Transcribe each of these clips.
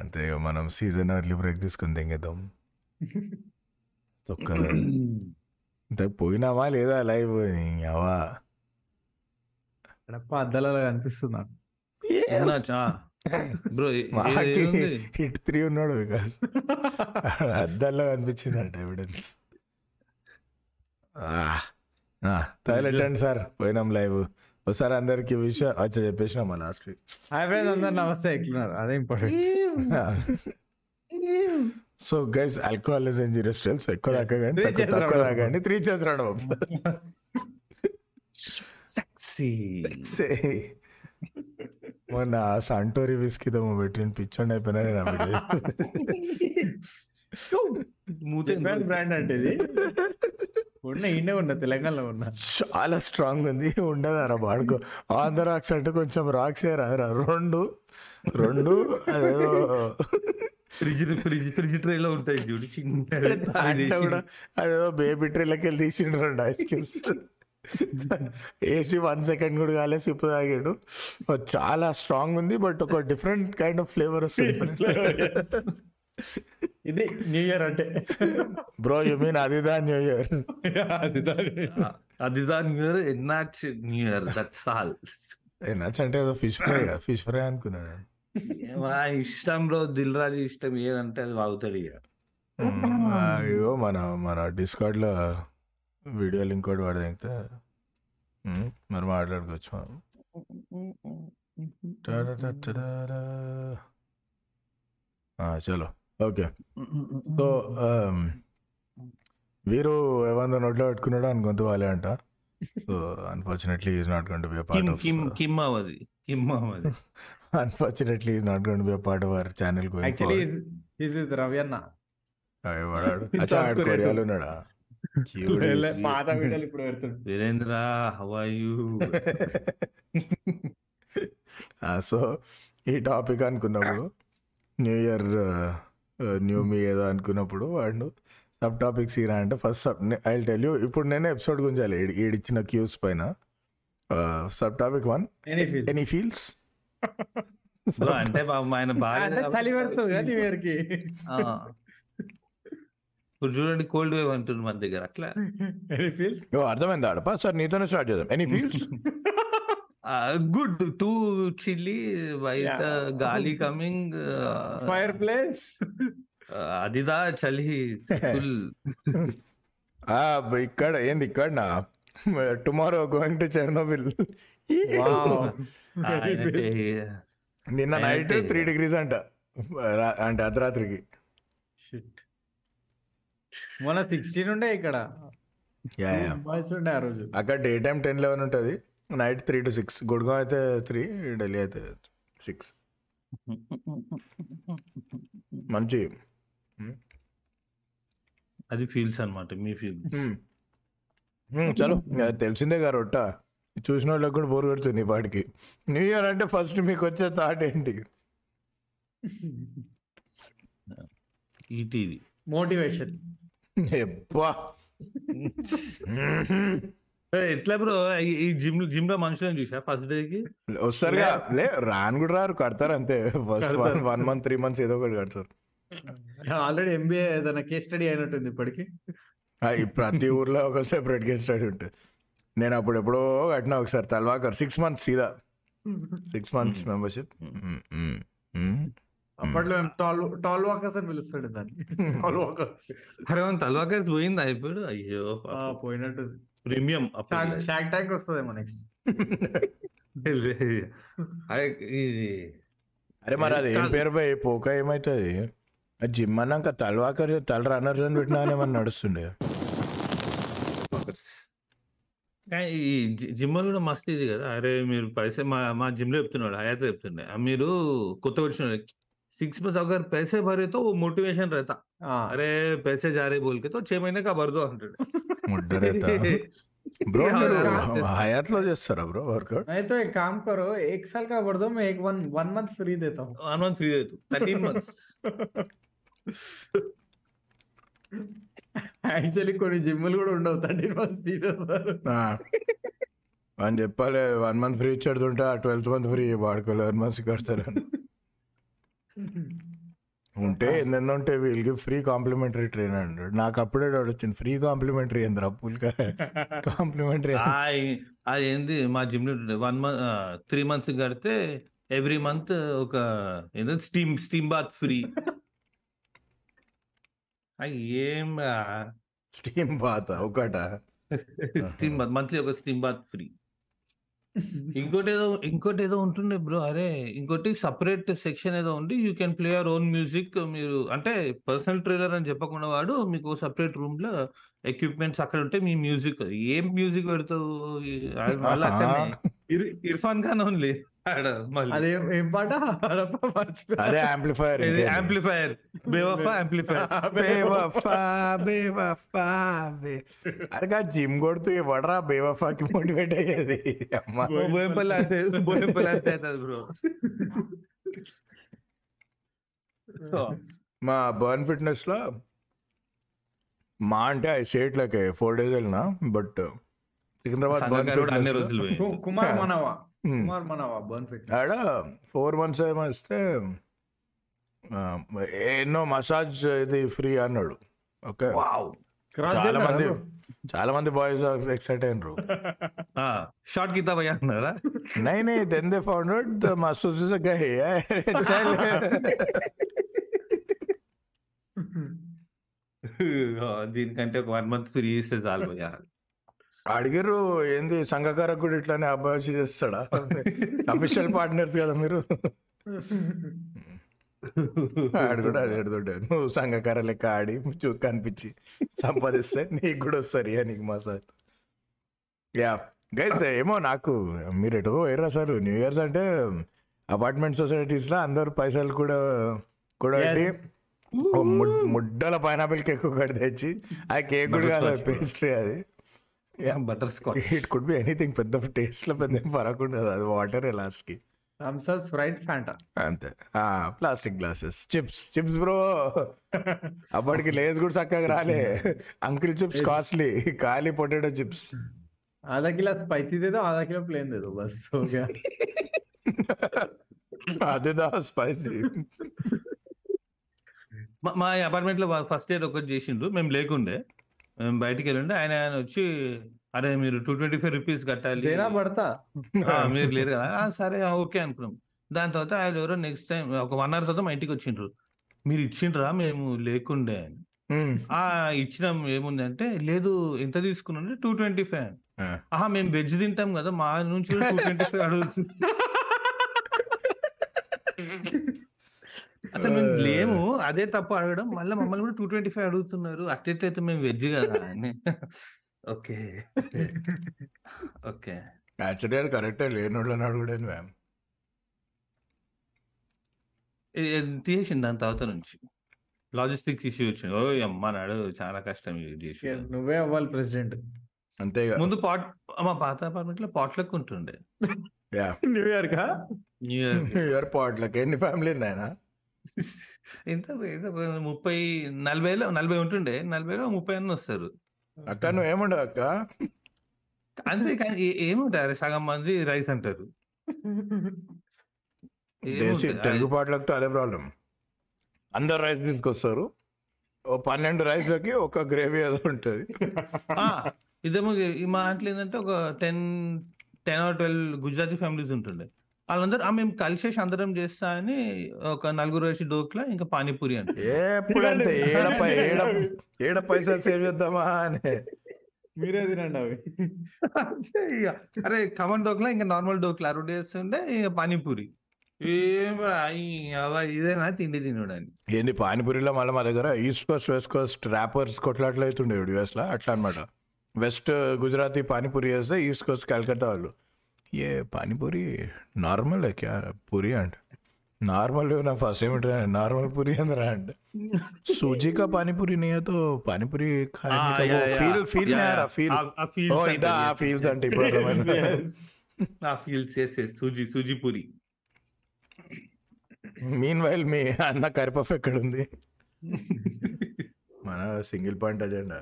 అంతే ఇక మనం సీజన్ ఎర్లీ బ్రేక్ తీసుకుని తెంగేద్దాం తొక్కలు. ఇంత పోయినావా లేదా లైవ్ అవా ఎడప్ప అద్దాలలో కనిపిస్తుంది నాకు. బ్రో మాకి హిట్ త్రీ ఉన్నాడు వికాస్ అద్దాల్లో కనిపించింది అంట ఎవిడెన్స్ టాయిలెట్ సార్ పోయినాం లైవ్ ఒకసారి అందరికి విషయం వచ్చా చెప్పేసినాం మా లాస్ట్ వీక్ ఫ్రెండ్స్ అందరు నమస్తే ఎట్లున్నారు అదే important so guys alcohol is injurious so ఎక్కువ. తాగండి తక్కువ. తాగండి త్రీ చేసి రావడం సెక్సీ మొన్న సంటోరి విస్కీ దమ్ము పెట్టిన పిచ్చోండి అయిపోయినా నేను. జపాన్ బ్రాండ్ అంటే ఇది ఉన్న ఈయనే ఉన్నా తెలంగాణలో ఉన్నా. చాలా స్ట్రాంగ్ ఉంది. ఉండదు రా వాడుకో ఆన్ ద రాక్స్ అంటే కొంచెం రాక్స్ రా రెండు రెండు అదేదో. ఫ్రిడ్జ్ ఫ్రిడ్జ్ ఫ్రిడ్జ్ ట్రేలో ఉంటాయి చూడు. చిన్న అదేదో బేబీ ట్రీలకి వెళ్ళి తీసిండు రెండు ice cubes AC one second కూడా కాలే సిప్పు తాగాడు. చాలా స్ట్రాంగ్ ఉంది బట్ ఒక డిఫరెంట్ కైండ్ ఆఫ్ ఫ్లేవర్ వస్తుంది. ఇది న్యూ ఇయర్ అంటే. బ్రో యు మీన్ అది దా న్యూ ఇయర్ అది అది దాని న్యూ ఇయర్ ఎన్నాక్స్ న్యూ ఇయర్ దట్స్ ఆల్ నచ్చ అంటే ఏదో ఫిష్ ఫ్రై ఫిష్ ఫ్రై అనుకున్నాను ఇష్టం బ్రో దిల్ రాజు ఇష్టం ఏదంటే అది వాగుతాడు ఇక. అయ్యో మన మన డిస్కార్డ్లో వీడియో లింక్ కూడా వాడదైతే మరి మాట్లాడుకోవచ్చు మనం. ఆ, చలో. ఓకే. సో వీరు ఏమందో నోట్లో పెట్టుకున్నాడు అని గొంతు వాళ్ళే అంట. So unfortunately is not gonna be a part of Kim Kim అవది Kim అవది unfortunately is not gonna be a part of our channel actually going అన్న వాడాడు. In అచ్చా ఆడు కొరియాలో. ఉన్నాడా? లే, పాత వీడియోలు ఇప్పుడు పెడుతుంది Virendra how are you so ఈ టాపిక్ అనుకున్నప్పుడు న్యూ ఇయర్ న్యూ మీ ఏదో అనుకున్నప్పుడు వాడు సబ్ టాపిక్స్ ఇరా అంటే first sub I tell you ఇప్పుడు నేను ఎపిసోడ్ గుంజాలి ఈడిచ్చిన క్యూస్ పైన. Sub topic one any feel any feels అంటే పాపం ఆయన. ఇప్పుడు చూడండి కోల్డ్ వేవ్ అంటుంది మన దగ్గర అట్లా. ఎనీ ఫీల్స్ అర్థమైంది ఆడప. సార్ నీతోనే స్టార్ట్ చేద్దాం. Any feels good. Too chilly బయట. గాలి కమింగ్ ఫైర్ ప్లేస్. అదిదా చలి ఇక్కడ ఏంది ఇక్కడ నా టుమారో గోయింగ్ టు చెర్నోబిల్. నిన్న నైట్ త్రీ డిగ్రీస్ అంట అంటే అర్ధరాత్రికి. మొన్న సిక్స్టీన్ ఉండే ఇక్కడ. అక్కడ డే టైం టెన్ లెవెన్ ఉంటుంది. Night three to six. Gurgaon అయితే త్రీ ఢిల్లీ అయితే సిక్స్. మంచి. అది ఫీల్స్ అన్నమాట మీ ఫీల్ చలో. ఇంకా తెలిసిందే గారు రొట్ట. చూసిన వాళ్ళకి కూడా బోర్ కొడుతుంది ఈ పాటికి. న్యూ ఇయర్ అంటే ఫస్ట్ మీకు వచ్చే థాట్ ఏంటి? ఈటీవీ మోటివేషన్ ఎప్పా ఎట్లా బ్రో ఈ జిమ్ జిమ్లో మనుషులను చూసా? ఫస్ట్ డే కి? వస్తారుగా లే రాను కూడా రారు కడతారు అంతే. First one one month three months ఏదో ఒకటి కడతారు. ఆల్రెడీ ఎంబీఏ ఏదైనా కేస్ స్టడీ అయినట్టుంది ఇప్పటికి. ప్రతి ఊర్లో ఒక సెపరేట్ గెస్ట్ స్టడీ ఉంటుంది. నేను అప్పుడు ఎప్పుడో కట్టినా ఒకసారి తల్వాకర్ సిక్స్ మంత్స్ సీదా. సిక్స్ మంత్స్ మెంబర్షిప్ అప్పట్లో టాల్ టాల్ వాకర్స్ అని పిలుస్తాడు దాన్ని. టాల్ వాకర్స్ అరే మన తలవాకేసి పోయింది అయిపోయాడు అయ్యో పోయినట్టు ప్రీమియం షాక్ ట్యాంక్ వస్తుందేమో నెక్స్ట్ ఇది అరే మరి అది ఏం పేరు పోయి పోక ఏమవుతుంది జిమ్ అన్నాక తల్వాకర్ తల రన్నర్స్ అని పెట్టినా ఏమన్నా నడుస్తుండే కానీ ఈ జిమ్ కూడా మస్తు ఇది కదా అరే మీరు పైసే మా మా జిమ్ లో చెప్తున్నాడు హయాత్ చెప్తుండే ఆ మీరు కొత్త వచ్చిన सिक्स में अगर पैसे भरे तो वो मोटिवेशन रहता अरे पैसे जा रहे बोल के तो छह महीने का भर दो हंड्रेड ముడ్డరేత బ్రో ये మీరు हाँ, yes. హయాత్ లో చేస్తారా బ్రో వర్కౌట్ नहीं तो एक काम करो एक साल का भर दो मैं एक वन वन मंथ फ्री देता हूँ वन मंथ फ्री दे तू थर्टीन मंथ्स యాక్చువల్లీ కొన్ని జిమ్లు కూడా ఉండవు థర్టీన్ మంత్స్ తీసేస్తారు అని చెప్పాలి వన్ మంత్ ఫ్రీ ఇచ్చేడుతుంటే ఆ ట్వెల్త్ మంత్ ఫ్రీ వాడుకో లెవెన్ మంత్స్ కడతారు ఉంటే ఎన్నెన్నో ఉంటే వీళ్ళకి ఫ్రీ కాంప్లిమెంటరీ ట్రైన్ అంటాడు. నాకు అప్పుడే డౌట్ వచ్చింది. ఫ్రీ కాంప్లిమెంటరీ ఏంద్రా పుల్కా కాంప్లిమెంటరీ అది ఏంది? మా జిమ్లో వన్ మంత్ త్రీ మంత్స్ కడితే ఎవ్రీ మంత్ ఒక ఏదో? Steam steam bath free. ఏం స్టీమ్ బాత్? ఒకట? స్టీమ్ బాత్ మంత్లీ ఒక స్టీమ్ బాత్ ఫ్రీ. ఇంకోటి ఏదో ఇంకోటి ఏదో ఉంటుండే బ్రో. అరే ఇంకోటి సపరేట్ సెక్షన్ ఏదో ఉంది. You can play our own music. మీరు అంటే పర్సనల్ ట్రైలర్ అని చెప్పకుండా వాడు మీకు సపరేట్ రూమ్లో ఎక్విప్మెంట్స్ అక్కడ ఉంటే మీ మ్యూజిక్. ఏం మ్యూజిక్ పెడతావు? ఇర్ఫాన్ ఖాన్ ఓన్లీ. అదే ఏం పాట? అడప్ప మర్చిపోయా. అదే amplifier amplifier Bewafa amplifier Bewafa. Bewafa బే అరే కా జిమ్ కొడుతూ ఎవడరా బేవఫాకి మోటివేట్ అయ్యేది? అమ్మా. బోయంపల్లి అంతే బోయంపల్లి అంతే అవుతుంది బ్రో. మా బర్న్ ఫిట్నెస్లో మా అంటే I said like four days వెళ్ళినా బట్ సికింద్రాబాద్ కుమార్ మనవా? సుమారు మన బర్న్ ఫిట్ ఆడ ఫోర్ మంత్స్ ఏమో ఇస్తే ఎన్నో మసాజ్ ఇది ఫ్రీ అన్నాడు. ఓకే. చాలా మంది చాలా మంది బాయ్స్ ఎక్సైట్ అయినరు. షార్ట్ గీతా భయ్యా అన్నారా? నై నై then they found out the masseuse is గై. దీనికంటే ఒక వన్ మంత్ ఫ్రీ చేస్తే చాలు భయ్యా అడిగారు ఏంది సంఘకారకు కూడా ఇట్లానే అబ్బాయి చేస్తాడా? అఫీషియల్ పార్ట్నర్స్ కదా మీరు. ఆడు కూడా అదే అడుగుతుంటే నువ్వు సంఘకార లెక్క ఆడి చూ కనిపించి సంపాదిస్తే నీకు కూడా వస్తారు ఇక నీకు మసాజ్ యా గైస్ ఏమో నాకు మీరు ఎటుకో వేరు అసలు న్యూ ఇయర్స్ అంటే అపార్ట్మెంట్ సొసైటీస్లో అందరు పైసలు కూడా కూడా ముడ్డల పైనాపిల్ కేక్ ఒకటి తెచ్చి ఆ కేక్ కూడా కాదు. పేస్ట్రీ అది. butterscotch it could be anything పెద్ద టేస్ట్ లో పెద్ద పరకుండా అది వాటర్ లాస్ట్ కి థమ్స్ అప్ స్ప్రైట్ ఫ్యాంటా అంతే ఆ plastic glasses chips chips bro అప్పటికి లేస్ కూడా చక్కగా రాలే అంకిల్ చిప్స్ కాస్ట్లీ ఖాళీ పొటాటో చిప్స్ आधा किलो स्पाइसी दे दो आधा किलो प्लेन दे दो बस हो गया అదేదా స్పైసీ మా- మా అపార్ట్మెంట్ లో ఫస్ట్ ఇయర్ ఒకటి చేసిండ్రు మేము లేకుండే మేము బయటికి వెళ్ళండి ఆయన ఆయన వచ్చి అరే మీరు టూ ట్వంటీ ఫైవ్ రూపీస్ కట్టాలి. పడతా? మీరు లేరు కదా. సరే ఓకే అనుకున్నాం. దాని తర్వాత ఆయన ఎవరో నెక్స్ట్ టైం ఒక వన్ అవర్ తర్వాత మా ఇంటికి వచ్చిండ్రు. మీరు ఇచ్చిండ్రా? మేము లేకుండే. అని ఆ ఇచ్చిన ఏముంది అంటే లేదు ఎంత తీసుకున్నాడు టూ ట్వంటీ ఫైవ్. ఆహా మేము వెజ్ తింటాం కదా మా నుంచి టూ ట్వంటీ ఫైవ్ అడుగు అసలు మేము లేము. అదే తప్పు అడగడం. మళ్ళీ మమ్మల్ని కూడా టూ ట్వంటీ ఫైవ్ అడుగుతున్నారు. అట్లయితే మేము వెజ్ కదా అని. ఓకే. ఓకే. యాక్చువల్లీ అది కరెక్టే. లేనోళ్ళని అడుగుడేది మ్యామ్. తీసేసింది దాని తర్వాత నుంచి. లాజిస్టిక్ ఇష్యూ వచ్చింది. ఓ అమ్మ నాడు చాలా కష్టం నువ్వే అవ్వాలి ప్రెసిడెంట్. అంతేగా ముందు పాట్ మా పాత అపార్ట్మెంట్లో పాట్లకు ఉంటుండే. యా. న్యూ ఇయర్ కా న్యూ ఇయర్ ఇయర్ పాట్లకి. ఎన్ని ఫ్యామిలీ ఉన్నాయనా? ఎంత ముప్పై నలభైలో నలభై ఉంటుండే. నలభైలో ముప్పై అన్న వస్తారు. అక్క నువ్వు ఏముండవు అక్క? అంతే కానీ ఏముంటారు సగం మంది రైస్ అంటారు? తెలుగు పాటలకు అదే ప్రాబ్లం. అందరు రైస్ తీసుకొస్తారు. ఓ పన్నెండు రైస్లకి ఒక గ్రేవీ ఏదో ఉంటుంది. ఇదేమో మా ఇంట్లో ఏంటంటే ఒక ten ten or twelve Gujarati families ఉంటుండే. వాళ్ళందరూ "ఆ, మేము కలిసేసి అందరం చేస్తా అని ఒక నలుగురు వేసి డోక్లా ఇంకా పానీపూరి అంటే. ఎప్పుడంటే ఏడ పై- ఏడ ఏడ పైసలు సేవ్ చేద్దామా అని. మీరే తినండి అవి. అరే కమన్ డోక్లా ఇంకా నార్మల్ డోక్లా. రెండు చేస్తుండే ఇక పానీపూరి. ఇదేనా తిండి తినడానికి ఏంది పానీపూరిలో మళ్ళీ మా దగ్గర east coast west coast rappers కొట్లాట్లు అవుతుండే యుఎస్లో. అట్లా అనమాట వెస్ట్ గుజరాతీ పానీపూరి చేస్తే ఈస్ట్ కోస్ట్ కలకత్తా వాళ్ళు. ఏ పానీపూరి నార్మల్ క్యా పూరి అంటే నార్మల్ నా ఫస్ట్ ఏమిటి నార్మల్ పూరి అందరా అంటే सूजी का पानी पूरी नहीं है तो पानी पूरी खाने ఆ, का యా, वो యా. ఫీల్ ఫీల్ యా, नहीं आ యా. रहा ఫీల్ ఆ- ఆ feels ఓ అంటారు, ఇదా ఆ yes, ఫీల్స్ yes. అంటే ఇప్పుడు అర్థమైంది. ఆ ఫీల్స్ ఎస్ ఎస్ సూజీ సూజీ పూరి మీన్ వైల్ మీ అన్న కరిపఫ్ ఎక్కడ ఉంది మన సింగిల్ పాయింట్ అజెండా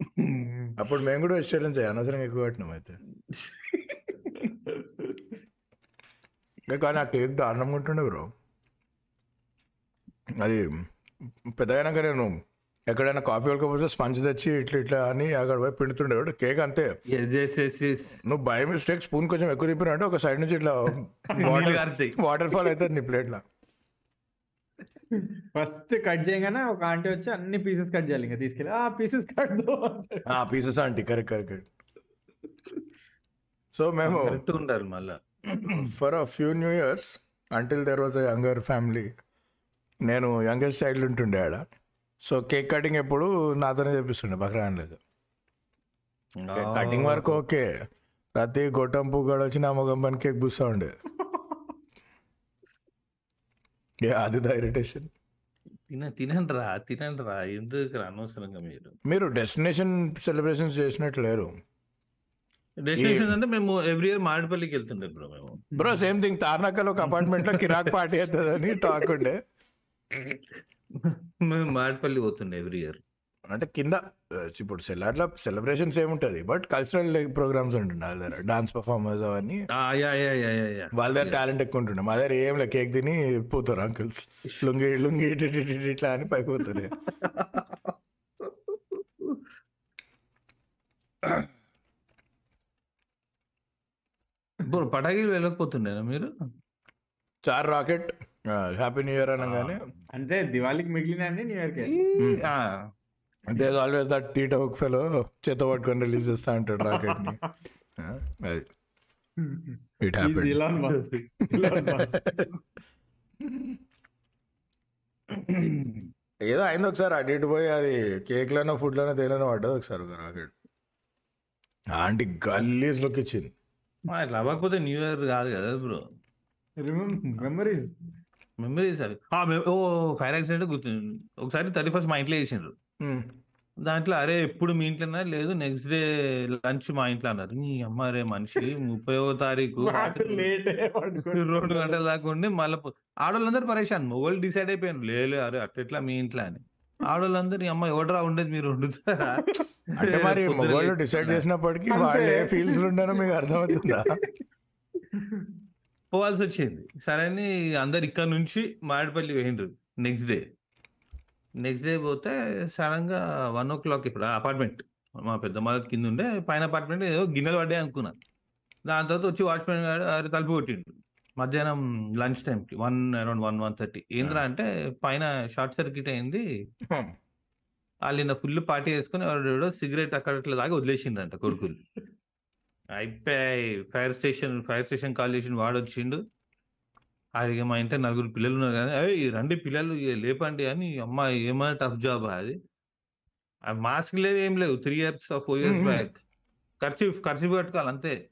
అప్పుడు మేము కూడా వెజిటేరియన్స్ అనవసరంగా ఎక్కువ కట్టినాం అయితే కానీ ఆ కేక్ దారుణంగా ఉంటుండే బ్రో. అది పెద్దగాక నేను ఎక్కడైనా కాఫీ వెళ్ళకపోతే స్పంజ్ తెచ్చి ఇట్లా ఇట్లా అని అక్కడ పోయి పిండుతుండేవాడు కేక్ అంతే. నువ్వు బై మిస్టేక్ స్పూన్ కొంచెం ఎక్కువ తిప్పినట్టు ఒక సైడ్ నుంచి ఇట్లా వాటర్. వాటర్ ఫాల్ అవుతుంది నీ ప్లేట్లో. ఫస్ట్ కట్ చేయగానే ఒక ఆంటీ వచ్చి అన్ని పీసెస్ కట్ చేయాలి ఇంకా తీసుకెళ్ళి. ఆ పీసెస్ కట్ ఆ pieces aunty correct correct. So మేము కరెక్ట్ ఉండాలి మళ్ళా. For a few new years until there was a younger family నేను యంగెస్ట్ చైల్డ్ ఉంటుండే ఆడ. సో కేక్ కటింగ్ ఎప్పుడు నాతోనే చేపిస్తుండే బక్రాన్ లేదు. కటింగ్ వరకు ఓకే. ప్రతి గొట్టం పుగ్గడ వచ్చి నా మొగం పని కేక్ పూస్తా ఉండే. అది ద ఇరిటేషన్ తిన తినండి రా తినండి రా ఎందుకు అనవసరంగా మీరు? మీరు డెస్టినేషన్ సెలబ్రేషన్స్ చేసినట్టు లేరు. డెస్టినేషన్ అంటే మేము ఎవ్రీ ఇయర్ మాడిపల్లికి వెళ్తుండే బ్రో మేము. బ్రో సేమ్ థింగ్ తార్నాకల్ ఒక అపార్ట్మెంట్లో కిరాక్ పార్టీ అవుతుందని టాక్ ఉండే. మేము మాడిపల్లి పోతుండే ఎవ్రీ ఇయర్ అంటే కింద ఇప్పుడు సెల్లార్లో సెలబ్రేషన్స్ ఏముంటుంది బట్ కల్చరల్ ప్రోగ్రామ్స్ ఉంటుండే వాళ్ళ దగ్గర డాన్స్ పర్ఫార్మర్స్ అవన్నీ. Yeah yeah yeah yeah yeah. వాళ్ళ దగ్గర టాలెంట్ ఎక్కువ ఉంటుండే. మా దగ్గర ఏం లేదు కేక్ తిని పోతారు అంకుల్స్ లుంగి లుంగి ఇటు ఇటు ఇటు ఇట్లా అని పైకి పోతుంది బ్రో పటాకీలు వెళ్ళకపోతుండేనా మీరు? చార్ రాకెట్ హ్యాపీ న్యూ ఇయర్ అనగానే. అంటే దివాళీకి మిగిలిన అన్ని న్యూ ఇయర్కి ఆ, అంటే ఆల్వేస్ దట్ టీట ఒక ఫెలో చేత పట్టుకొని రిలీజ్ చేస్తా అంటాడు రాకెట్ని ఆ, అది. It happen Elon Musk Elon Musk ఏదో అయింది ఒకసారి అటు ఇటు పోయి అది కేక్ లోనో ఫుడ్ లోనో దేనిలోనో పడ్డది ఒకసారి ఒక రాకెట్. ఆంటీ గల్లీస్ లుక్ ఇచ్చింది. ఆ, ఇట్లా అవ్వకపోతే న్యూ ఇయర్ కాదు కదా బ్రో. మెమరీస్ మెమరీస్ అవి. మె- ఓ ఫైర్ యాక్సిడెంట్ గుర్తుంది ఒకసారి థర్టీ ఫస్ట్ మా ఇంట్లో చేసిండ్రు. Hmm. దాంట్లో అరే ఎప్పుడు మీ ఇంట్లోనా లేదు నెక్స్ట్ డే లంచ్ మా ఇంట్లో అన్నారు. నీ అమ్మ రే మనిషి ముప్పైవ తారీఖు లేట్ రెండు గంటల దాకా ఉండి మళ్ళీ ఆడవాళ్ళందరూ పరేషాన్. మొగోళ్ళు డిసైడ్ అయిపోయాను లేదు అరే అట్లా మీ ఇంట్లో అని. ఆడవాళ్ళందరూ అమ్మ ఎవడరా ఉండేది మీరు వండుతారా? అంటే మరి లేచి. డిసైడ్. చేసినప్పటికీ. వాళ్ళు ఏ ఫీల్స్ ఉంటారో మీకు అర్థమవుతుందా? పోవాల్సి వచ్చింది సరే అని అందరు ఇక్కడ నుంచి మాడిపల్లి పోయిండ్రు నెక్స్ట్ డే నెక్స్ట్ డే పోతే సడన్గా వన్ ఓ క్లాక్ ఇప్పుడు అపార్ట్మెంట్ మా పెద్ద మా కింద ఉండే పైన అపార్ట్మెంట్ ఏదో గిన్నెలు పడ్డాయి అనుకున్నా. దాని తర్వాత వచ్చి వాచ్మెన్ గారు తలుపు కొట్టిండు మధ్యాహ్నం లంచ్ టైంకి one around one one thirty ఏంద్రా అంటే పైన షార్ట్ సర్క్యూట్ అయింది. వాళ్ళు ఫుల్ పార్టీ వేసుకుని వాడు సిగరెట్ అక్కడ దాకా వదిలేసిండంట కొడుకులు. అయిపోయాయి. Fire station fire station call చేసి వాడు వచ్చిండు. అది మా ఇంట్లో నలుగురు పిల్లలు ఉన్నారు కానీ అయ్యి రండి పిల్లలు లేపండి అని అమ్మ ఏమైనా టఫ్ జాబ్ అది? మాస్క్ లేదు ఏం లేవు. Three years four years. Back ఖర్చు ఖర్చు కట్టుకోవాలి అంతే.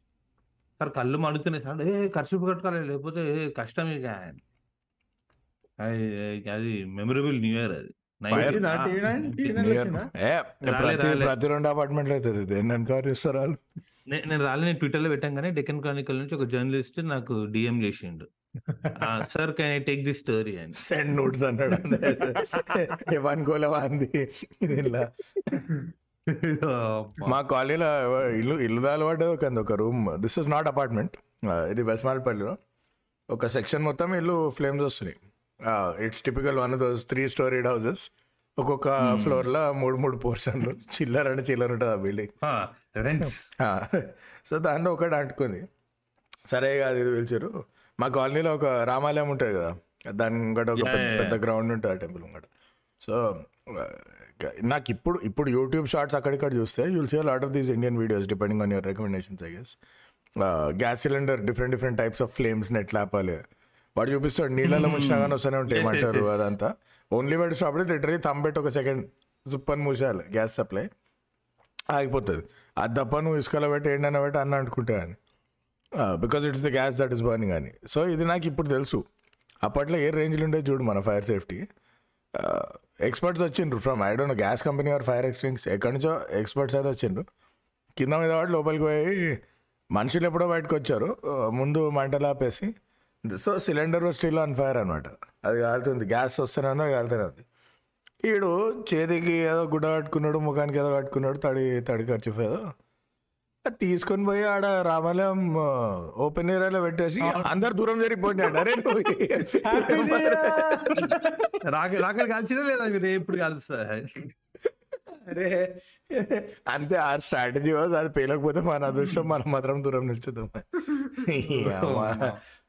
సార్ కళ్ళు మండుతున్నాయి సార్. ఏ ఖర్చు కట్టుకోవాలి లేకపోతే కష్టం ఇక. అది మెమరబుల్ న్యూ ఇయర్ అది. రాలే, ప్రతి రెండు అపార్ట్మెంట్లు అవుతుంది దేన్ని ఎన్క్వైరీ చేస్తారు వాళ్ళు? నేను రాలే నేను ట్విట్టర్లో పెట్టాను డెక్కన్ క్రానికల్ నుంచి ఒక జర్నలిస్ట్ నాకు డిఎం చేసిండు. Sir can I take the story అని సెండ్ నోట్స్ అన్నాడు. వాంది. ఇది ఇలా మా కాలనీలో ఇల్లు ఇల్లు అలవాటు ఒక ఒక room. This is not apartment ఇది బెస్మాల్పల్లిలో ఒక సెక్షన్ మొత్తం ఇల్లు ఫ్లేమ్స్ వస్తున్నాయి. It's typical one of those three storied houses ఒక్కొక్క ఫ్లోర్లో మూడు మూడు పోర్షన్లు చిల్లర అంటే చిల్లర ఉంటుంది ఆ బిల్డింగ్ సో దాంట్లో ఒకటి అంటుకుంది. సరే ఇక అది ఇది పిలిచారు. మా కాలనీలో ఒక రామాలయం ఉంటుంది కదా. దాని ముంగట ఒక పెద్ద గ్రౌండ్ ఉంటుంది ఆ టెంపుల్ ముంగట సో నాకు ఇప్పుడు ఇప్పుడు యూట్యూబ్ షార్ట్స్ అక్కడిక్కడ చూస్తే you'll see lot of these Indian videos depending on your recommendations I guess gas cylinder different different types of ఫ్లేమ్స్ని ఎట్లా ఆపాలి వాడు చూపిస్తాడు నీళ్ళలో ముంచినా కానీ వస్తూనే ఉంటాయి ఏమంటారు. అదంతా ఓన్లీ వాడు స్టాప్ లిటరీ తంబెట్టి ఒక సెకండ్ జుప్ అని మూసేయాలి గ్యాస్ సప్లై ఆగిపోతుంది. అది తప్ప నువ్వు ఇసుకలో పెట్టి ఏంటన్నా పెట్టి అన్న అనుకుంటా అని. Because it's the gas that is burning అని. సో ఇది నాకు ఇప్పుడు తెలుసు. అప్పట్లో ఏ రేంజ్లో ఉండేది చూడు మన ఫైర్ సేఫ్టీ ఎక్స్పర్ట్స్ వచ్చిండ్రు from I don't gas company or fire extinguisher ఎక్కడి నుంచో ఎక్స్పర్ట్స్ అయితే వచ్చిండ్రు. కింద మీద వాడు లోపలికి పోయి మనుషులు ఎప్పుడో బయటకు వచ్చారు. ఆ, ముందు మంటలు ఆపేసి so cylinder still on fire అనమాట అది కాలుతుంది. గ్యాస్ వస్తేనే కాలుతూనే ఉంది ఈడు చేతికి ఏదో గుడ్డ కట్టుకున్నాడు ముఖానికి ఏదో కట్టుకున్నాడు తడి తడి ఖర్చు ఏదో. అది తీసుకొని పోయి ఆడ రామాలయం ఓపెన్ ఏరియాలో పెట్టేసి అందరు దూరం జరిగిపోయినాడు. అరే రాకెట్ కాల్చినా లేదా? మీరు ఎప్పుడు కాల్స్తా? అరే. అంతే ఆ స్ట్రాటజీ అది పేలకపోతే మన అదృష్టం మనం మాత్రం దూరం నిల్చుదాం.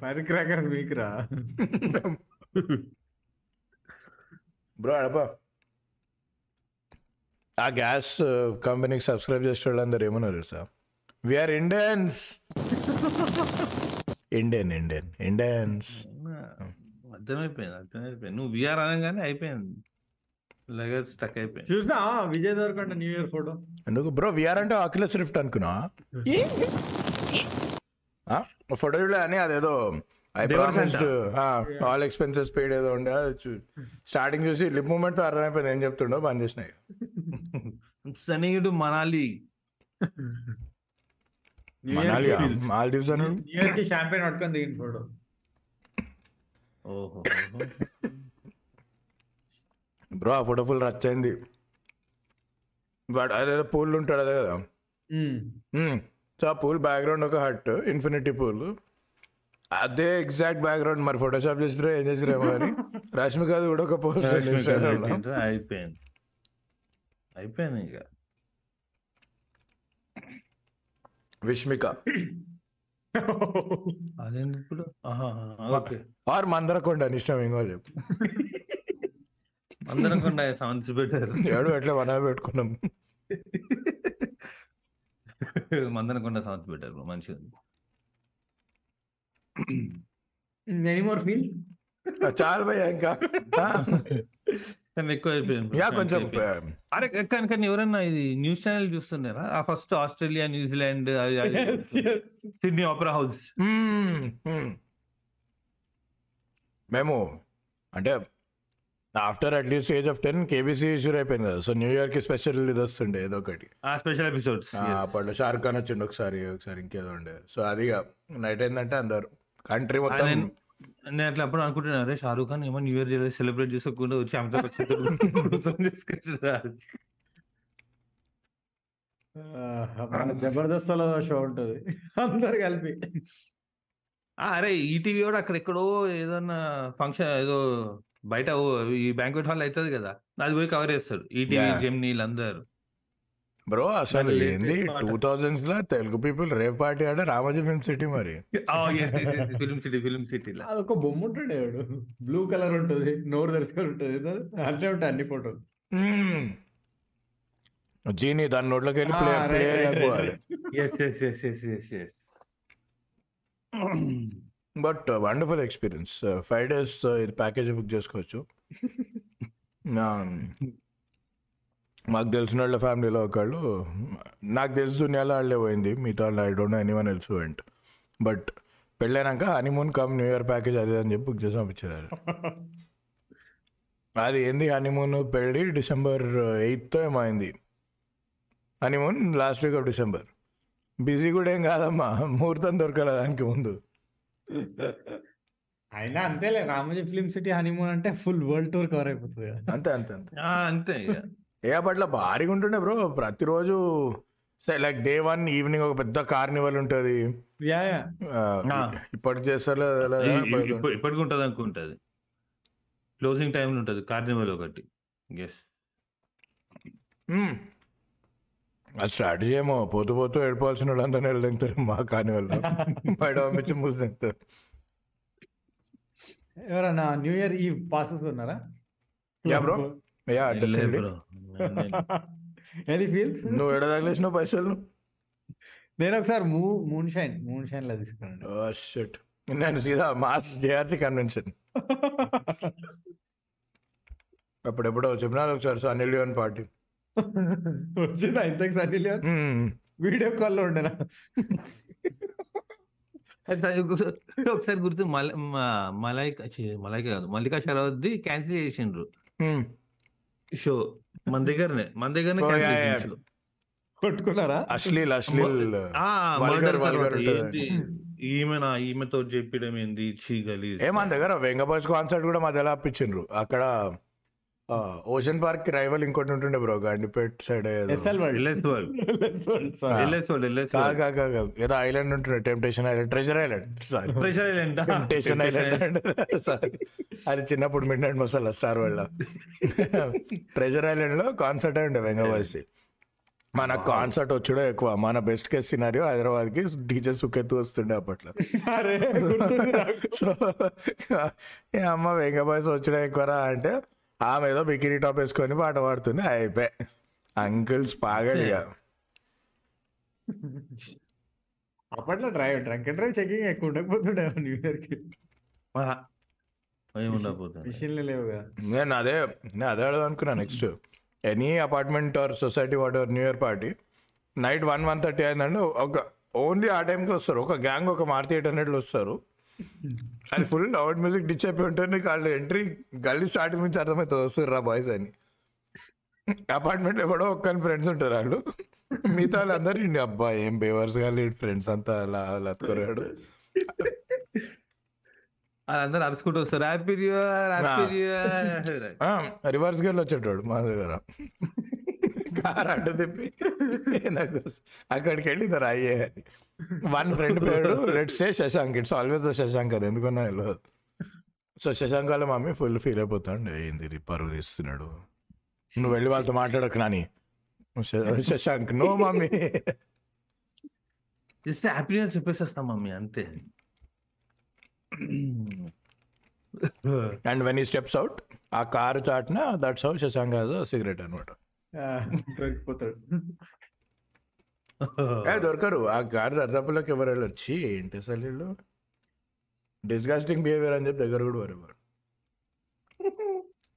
ఫైర్ క్రాకర్ మీకు రా బ్రో అడప ఆ గ్యాస్ కంపెనీకి సబ్స్క్రైబ్ చేసే వాళ్ళందరూ ఏమన్నారు sir we are Indians Indian Indian Indians అర్థమైపోయింది అర్థమైపోయింది. నువ్వు విఆర్ అనగానే అయిపోయింది. లగేజ్ స్టక్ అయిపోయింది. చూసినా Vijay Deverakonda new year photo ఎందుకు? బ్రో విఆర్ అంటే ఆక్యులస్ రిఫ్ట్ అనుకున్నా ఫోటో చూడలే అని అదేదో ఆల్ ఎక్స్పెన్సెస్ పేడ్ ఏదో ఉండే స్టార్టింగ్ చూసి లిప్ మూమెంట్తో అర్థమైపోయింది ఏం చెప్తుండో బంద్ చేసినాయి సనీయుడు మనాలి. మాల్దీవ్స్ అని కి షాంపెయిన్ పట్టుకొని దిగిన ఫోటో. ఓహో. బ్రో ఆ ఫోటో ఫుల్ రచ్ అయింది బట్ అదేదో పూల్ ఉంటాడు అదే కదా? సో ఆ పూల్ బ్యాక్గ్రౌండ్ ఒక హట్ ఇన్ఫినిటీ పూల్. అదే ఎగ్జాక్ట్ బ్యాక్గ్రౌండ్ మరి ఫోటోషాప్ చేసిరా ఏం చేసిరేమో అని. రష్మిక కూడా ఒక పోస్ట్ పెట్టిండ్రా? అయిపోయింది. అయిపోయింది ఇక. విష్మిక. అదేంటి ఇప్పుడు? ఆహా, ఓకే. ఆర్ మందరకొండ అని ఇష్టం ఇంకో చెప్పు. అందరం కూడా సౌండ్స్ పెట్టారు. ఏడు ఎట్లా మన పెట్టుకున్నాం. మందనకొండ సౌండ్స్ పెట్టారు మంచిగా ఉంది. ఎనీ మోర్ ఫీల్స్ చాలు భయ్యా ఇంకా. ఎక్కువ అయిపోయింది యా కొంచెం. అరే కానీ కానీ ఎవరన్నా ఇది న్యూస్ ఛానల్ చూస్తున్నారా? ఆ first Australia New Zealand Sydney opera house. మేము అంటే after at least age of ten KBC issue అయిపోయింది కదా. సో న్యూ ఇయర్కి స్పెషల్ ఇది వస్తుండే ఏదో ఒకటి. ఆ స్పెషల్ ఎపిసోడ్స్ ఆ, అప్పట్లో షారుఖ్ ఖాన్ వచ్చిండు ఒకసారి ఒకసారి ఇంకేదో ఉండే. సో అది నైట్ అయిందంటే అందరు కంట్రీ మొత్తం నేను అట్లా అప్పుడు అనుకుంటున్నా అరే షారూక్ ఖాన్ ఏమో న్యూ ఇయర్ సెలబ్రేట్ చేసుకోకుండా వచ్చి అమితాబ్ బచ్చన్ జబర్దస్త్లో షో ఉంటది. అందరు కలిపి. అరే ఈటీవీ కూడా అక్కడ ఎక్కడో ఏదన్నా ఫంక్షన్ ఏదో బయట ఈ బ్యాంక్వెట్ హాల్ అవుతుంది కదా అది పోయి కవర్ చేస్తాడు. ETV Yeah. జెమ్నీ అందరు బ్రో అసలు ఏంది. టూ థౌజండ్స్లో తెలుగు పీపుల్ రేవ్ పార్టీ ఆడే రామోజీ ఫిల్మ్ సిటీ మరి. ఫిల్మ్ సిటీ ఫిల్మ్ సిటీలో అదొక బొమ్మ ఉంటాడు వాడు. బ్లూ కలర్ ఉంటుంది నోరు తెరుచుకొని ఉంటుంది. అట్లే ఉంటాయి అన్ని ఫోటోలు. మ్మ్. జీని దాని నోట్లోకి వెళ్ళి ప్లే ప్లే right, right, అయిపోవాలి right. Yes yes yes yes yes yes but wonderful experience. Five days ఇది ప్యాకేజ్ బుక్ చేసుకోవచ్చు. నా- మాకు తెలిసిన వాళ్ళ ఫ్యామిలీలో ఒకళ్ళు నాకు తెలుసు దునియాలో వాళ్ళే పోయింది. మిగతా వాళ్ళు I don't know anyone else went but పెళ్ళైనాక honeymoon come new year package అది అని చెప్పి బుక్ చేసి పంపించారు. అది ఏంది హనీమూన్ పెళ్ళి డిసెంబర్ ఎయిత్తో ఏమో అయింది. Honeymoon last week of December busy కూడా ఏం కాదమ్మా. ముహూర్తం దొరకలేదు దానికి ముందు. అయినా అంతేలే రామోజీ ఫిల్మ్ సిటీ హనీమూన్ అంటే ఫుల్ వరల్డ్ టూర్ కవర్ అయిపోతుంది అంతే అంతే అంతే. అంతే. ఏ అప్పట్లో భారీగా ఉంటుండే బ్రో ప్రతిరోజు లైక్ డే వన్ ఈవినింగ్ ఒక పెద్ద కార్నివల్ ఉంటుంది. Yeah yeah. ఆ. ఇప్పటికి చేస్తారు ఇప్పటికి ఉంటుంది. అనుకుంటది క్లోజింగ్ టైం ఉంటుంది. కార్నివల్ ఒకటి. ఎస్ ఆ స్ట్రాటజీ ఏమో పోతూ పోతూ ఏడిపోవాల్సిన వాళ్ళంతా వెళ్ళింటారు మా కార్నివల్ బయట పంపించి మూసిస్తారు ఎవరన్నా న్యూ ఇయర్ ఈ పాసెస్ ఉన్నారా? Yeah bro. యా ఏది ఫీల్స్ నువ్వు ఎడ పైసలు? నేను ఒకసారి మూ మూన్ షైన్ మూన్ షైన్లో తీసుకున్నాను. షట్ నేను సీదా మాస్ జేఆర్సీ కన్వెన్షన్ అప్పుడెప్పుడో చెప్పినా ఒకసారి అనిల్ లియోన్ పార్టీ వచ్చిందా ఇంతకు సన్నీ లియోన్ వీడియో కాల్లో ఉండేనా ఒకసారి గుర్తు మలైక మలైక కాదు మల్లికా షరావద్ది క్యాన్సిల్ చేసిండ్రు. షో మన దగ్గరనే మన దగ్గరనే చేసిండ్రు show. అశ్లీల్ అశ్లీల్ ఈమెనా ఈమెతో చెప్పడం ఏంది? చీ గలీజ్. ఏ మన దగ్గర వెంగబాజ్ కాన్సర్ట్ కూడా మధ్యలో అప్పించిండ్రు? అక్కడ ఓషన్ పార్క్ రైవల్ ఇంకోటి ఉంటుండే bro Gandipet side world. World. World ఏదో ఐలాండ్ ఉంటుండే temptation island treasure island sorry. Pressure island. Temptation island. Sorry. అది చిన్నప్పుడు మిడ్ నైట్ మసాలా స్టార్ వల్ల ట్రెజర్ ఐలాండ్లో కాన్సర్ట్ ఉండే వెంగవాసి మన కాన్సర్ట్ వచ్చుడే ఎక్కువ. మన బెస్ట్ కేస్ సినారియో హైదరాబాద్కి డీజే సుకెత్తు వస్తుండే అప్పట్లో. సో ఏ అమ్మ వెంగబాయ్స్ వచ్చుడే ఎక్కువరా అంటే ఆమె ఏదో బికినీ టాప్ వేసుకొని పాట పాడుతుంది అయిపోయి. అంకిల్స్ పాగడు అప్పట్లో drive drunk and drive checking ఎక్కువ ఉండకపోతుండే న్యూ ఇయర్కి ఉండకపోతుంది మిషన్లు లేవు కదా. నేను అదే నేను అదే అడదాం అనుకున్నా next. Any apartment or society whatever new year party night one one thirty అయిందంటే ఒక ఓన్లీ ఆ టైంకి వస్తారు. ఒక గ్యాంగ్ ఒక మారుతి ఎయిట్ హండ్రెడ్లో వస్తారు. అది ఫుల్ లౌడ్ మ్యూజిక్ డిచ్ అయిపోయి ఉంటుంది నీకు వాళ్ళు ఎంట్రీ గల్లీ స్టార్టింగ్ నుంచి అర్థమవుతుంది. వస్తారు రా బాయ్స్ అని అపార్ట్మెంట్లో కూడా ఒక్కని ఫ్రెండ్స్ ఉంటారు వాళ్ళు. మిగతా వాళ్ళందరూ ఇండి అబ్బా ఏం బేవర్స్ కానీ ఫ్రెండ్స్ అంతా అలా లత్కొరాడు అందరు అరుచుకుంటూ వస్తారు. హ్యాపీ రివర్స్ గేర్లు వచ్చేటోడు మా దగ్గర కార్ అడ్డు తిప్పి నాకు అక్కడికి వెళ్ళి ఇద్దరు అయ్యే వన్ ఫ్రెండ్ పేరు let's say Shashank. It's always Shashank అది. ఎందుకన్నా తెలియదు సో శశాంక్ వాళ్ళ మమ్మీ ఫుల్ ఫీల్ అయిపోతాడు. ఏంది పరువు తీస్తున్నాడు? నువ్వు వెళ్ళి వాళ్ళతో మాట్లాడకు Nani. Shashank. No mummy. Just happy new year చెప్పేసేస్తాం mummy అంతే. And when he steps out ఆ కారు చాటున that's how Shashank has cigarette అనమాట దొరికిపోతాడు. దొరకరు. ఆ కారు దర్దాపులోకి ఎవరు వెళ్ళొచ్చి ఏంటి అసలు వీళ్ళు? డిస్గస్టింగ్ బిహేవియర్ అని చెప్పి దగ్గర కూడా వరేవారు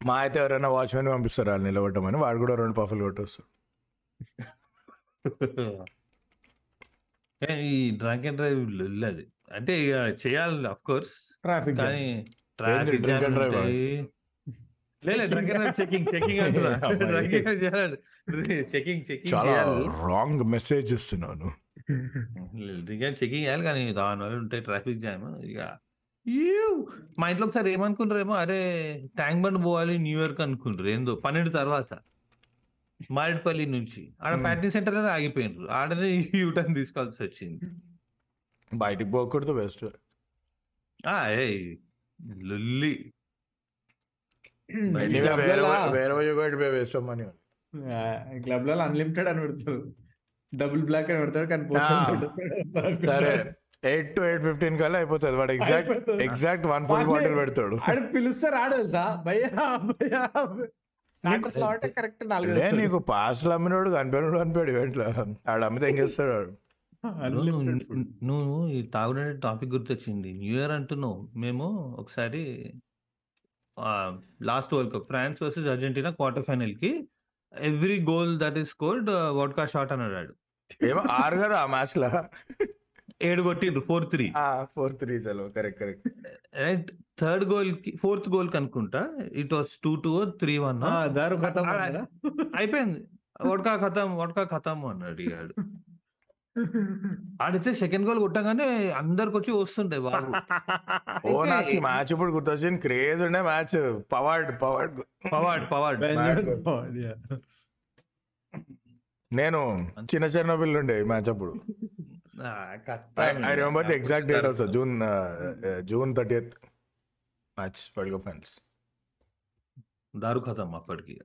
మా అయితే ఎవరైనా వాచ్మెన్ పంపిస్తారు. వాళ్ళు నిలబడమని వాడు కూడా రెండు పఫులు కొట్టొస్తారు ఏ, ఈ డ్రంక్ అండ్ డ్రైవ్ లేదు అంటే ఇక చేయాలి అఫ్ కోర్స్ ట్రాఫిక్ కానీ ట్రాఫిక్ డ్రైవ్ చెకింగ్ చెకింగ్ అంటున్నా అమ్మాయి. చెకింగ్ చెకింగ్ చాలా చేయాలి. రాంగ్ మెసేజ్ ఇస్తున్నాను. డ్రింక్ చెకింగ్ చేయాలి కానీ దాని వల్ల ఉంటే ట్రాఫిక్ జామ్ ఇక. మా ఇంట్లో ఒకసారి ఏమనుకుంటారేమో అరే ట్యాంక్ బండ్ పోవాలి న్యూ ఇయర్ అనుకుంటారు ఏందో పన్నెండు తర్వాత మారేడుపల్లి నుంచి. ఆడ Hmm. ప్యాటింగ్ సెంటర్ ఆగిపోయినారు ఆడనే యూటర్న్ తీసుకోవాల్సి వచ్చింది. బయటికి పోకూడదు బెస్ట్ లొల్లి వేరే వేరే వేరే వేస్ట్ మనీ క్లబ్లో అన్లిమిటెడ్ అని పెడతారు. డబుల్ బ్లాక్ అని పెడతారు కానీ ఆ. పోస్ట్ సరే. ఎయిట్ టు ఎయిట్ ఫిఫ్టీన్ కల్లా అయిపోతుంది. వాడు exact. Exact one full bottle పెడతాడు. ఆడు పిలుస్తారు ఆడు తెలుసా? భయ్యా కరెక్ట్ నాలుగు. నీకు పాస్లు అమ్మినోడు కనిపెడు కనిపాడు ఈవెంట్లో. ఆడు అమ్మితే ఏం చేస్తాడు వాడు? నువ్వు తాగుడే టాపిక్ గుర్తొచ్చింది. న్యూ ఇయర్ అంటున్నావు. మేము ఒకసారి last world cup. France versus Argentina quarter ఫైనల్కి every goal that is scored vodka shot అని అన్నాడు. ఏమో ఆరు కదా ఆ మ్యాచ్లో ఏడు కొట్టిండ్రు ఫోర్ త్రీ. ఫోర్ త్రీ చలో. Correct correct. రైట్ థర్డ్ గోల్కి ఫోర్త్ గోల్కి అనుకుంటా it was two two three one. ఆ, దారు అన్నారా? అయిపోయింది. వడ్కా ఖతం వడ్కా ఖతం అని అడిగాడు ఆడితే సెకండ్ గోల్ కొట్టగానే అందరికి వచ్చి వస్తుండే బాబు. ఓ నాకు ఈ మ్యాచ్ ఇప్పుడు గుర్తొచ్చింది. క్రేజ్ ఉండే match. Pavard Pavard. Pavard, yeah. నేను చిన్న చిన్న పిల్లలు ఉండే ఈ మ్యాచ్ అప్పుడు. I remember the exact date also June June thirty eighth match world cup finals దారు ఖతం అప్పటికి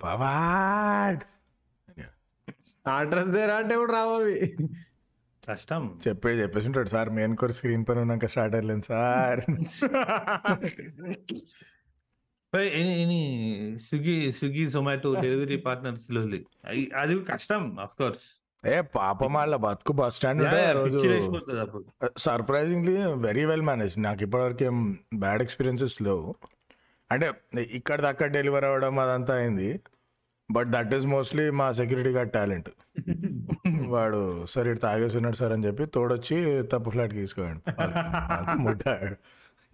పవాడ్! స్టార్టర్స్ దేరా అంటే కూడా రావు అవి. కష్టం. చెప్పే చెప్పేసి ఉంటాడు. సార్ మెయిన్ కోర్ స్క్రీన్ పైన ఉన్నాక start అయ్యలేను sir. Any- Swiggy Swiggy Zomato delivery పార్ట్నర్స్లో అది కష్టం అఫ్ కోర్స్. ఏ పాపం వాళ్ళ బతుకు బస్ స్టాండ్ రోజు. అప్పుడు. సర్ప్రైజింగ్లీ వెరీ వెల్ మేనేజ్ నాకు ఇప్పటివరకు ఏం బ్యాడ్ ఎక్స్పీరియన్సెస్ లేవు. అంటే ఇక్కడ దాకా డెలివర్ అవ్వడం అదంతా అయింది. బట్ దట్ ఈస్ మోస్ట్లీ మా సెక్యూరిటీ గార్డ్ టాలెంట్. వాడు సార్ ఇటు తాగేసి ఉన్నాడు సార్ అని చెప్పి తోడొచ్చి తప్పు ఫ్లాట్కి తీసుకోండి ముట్ట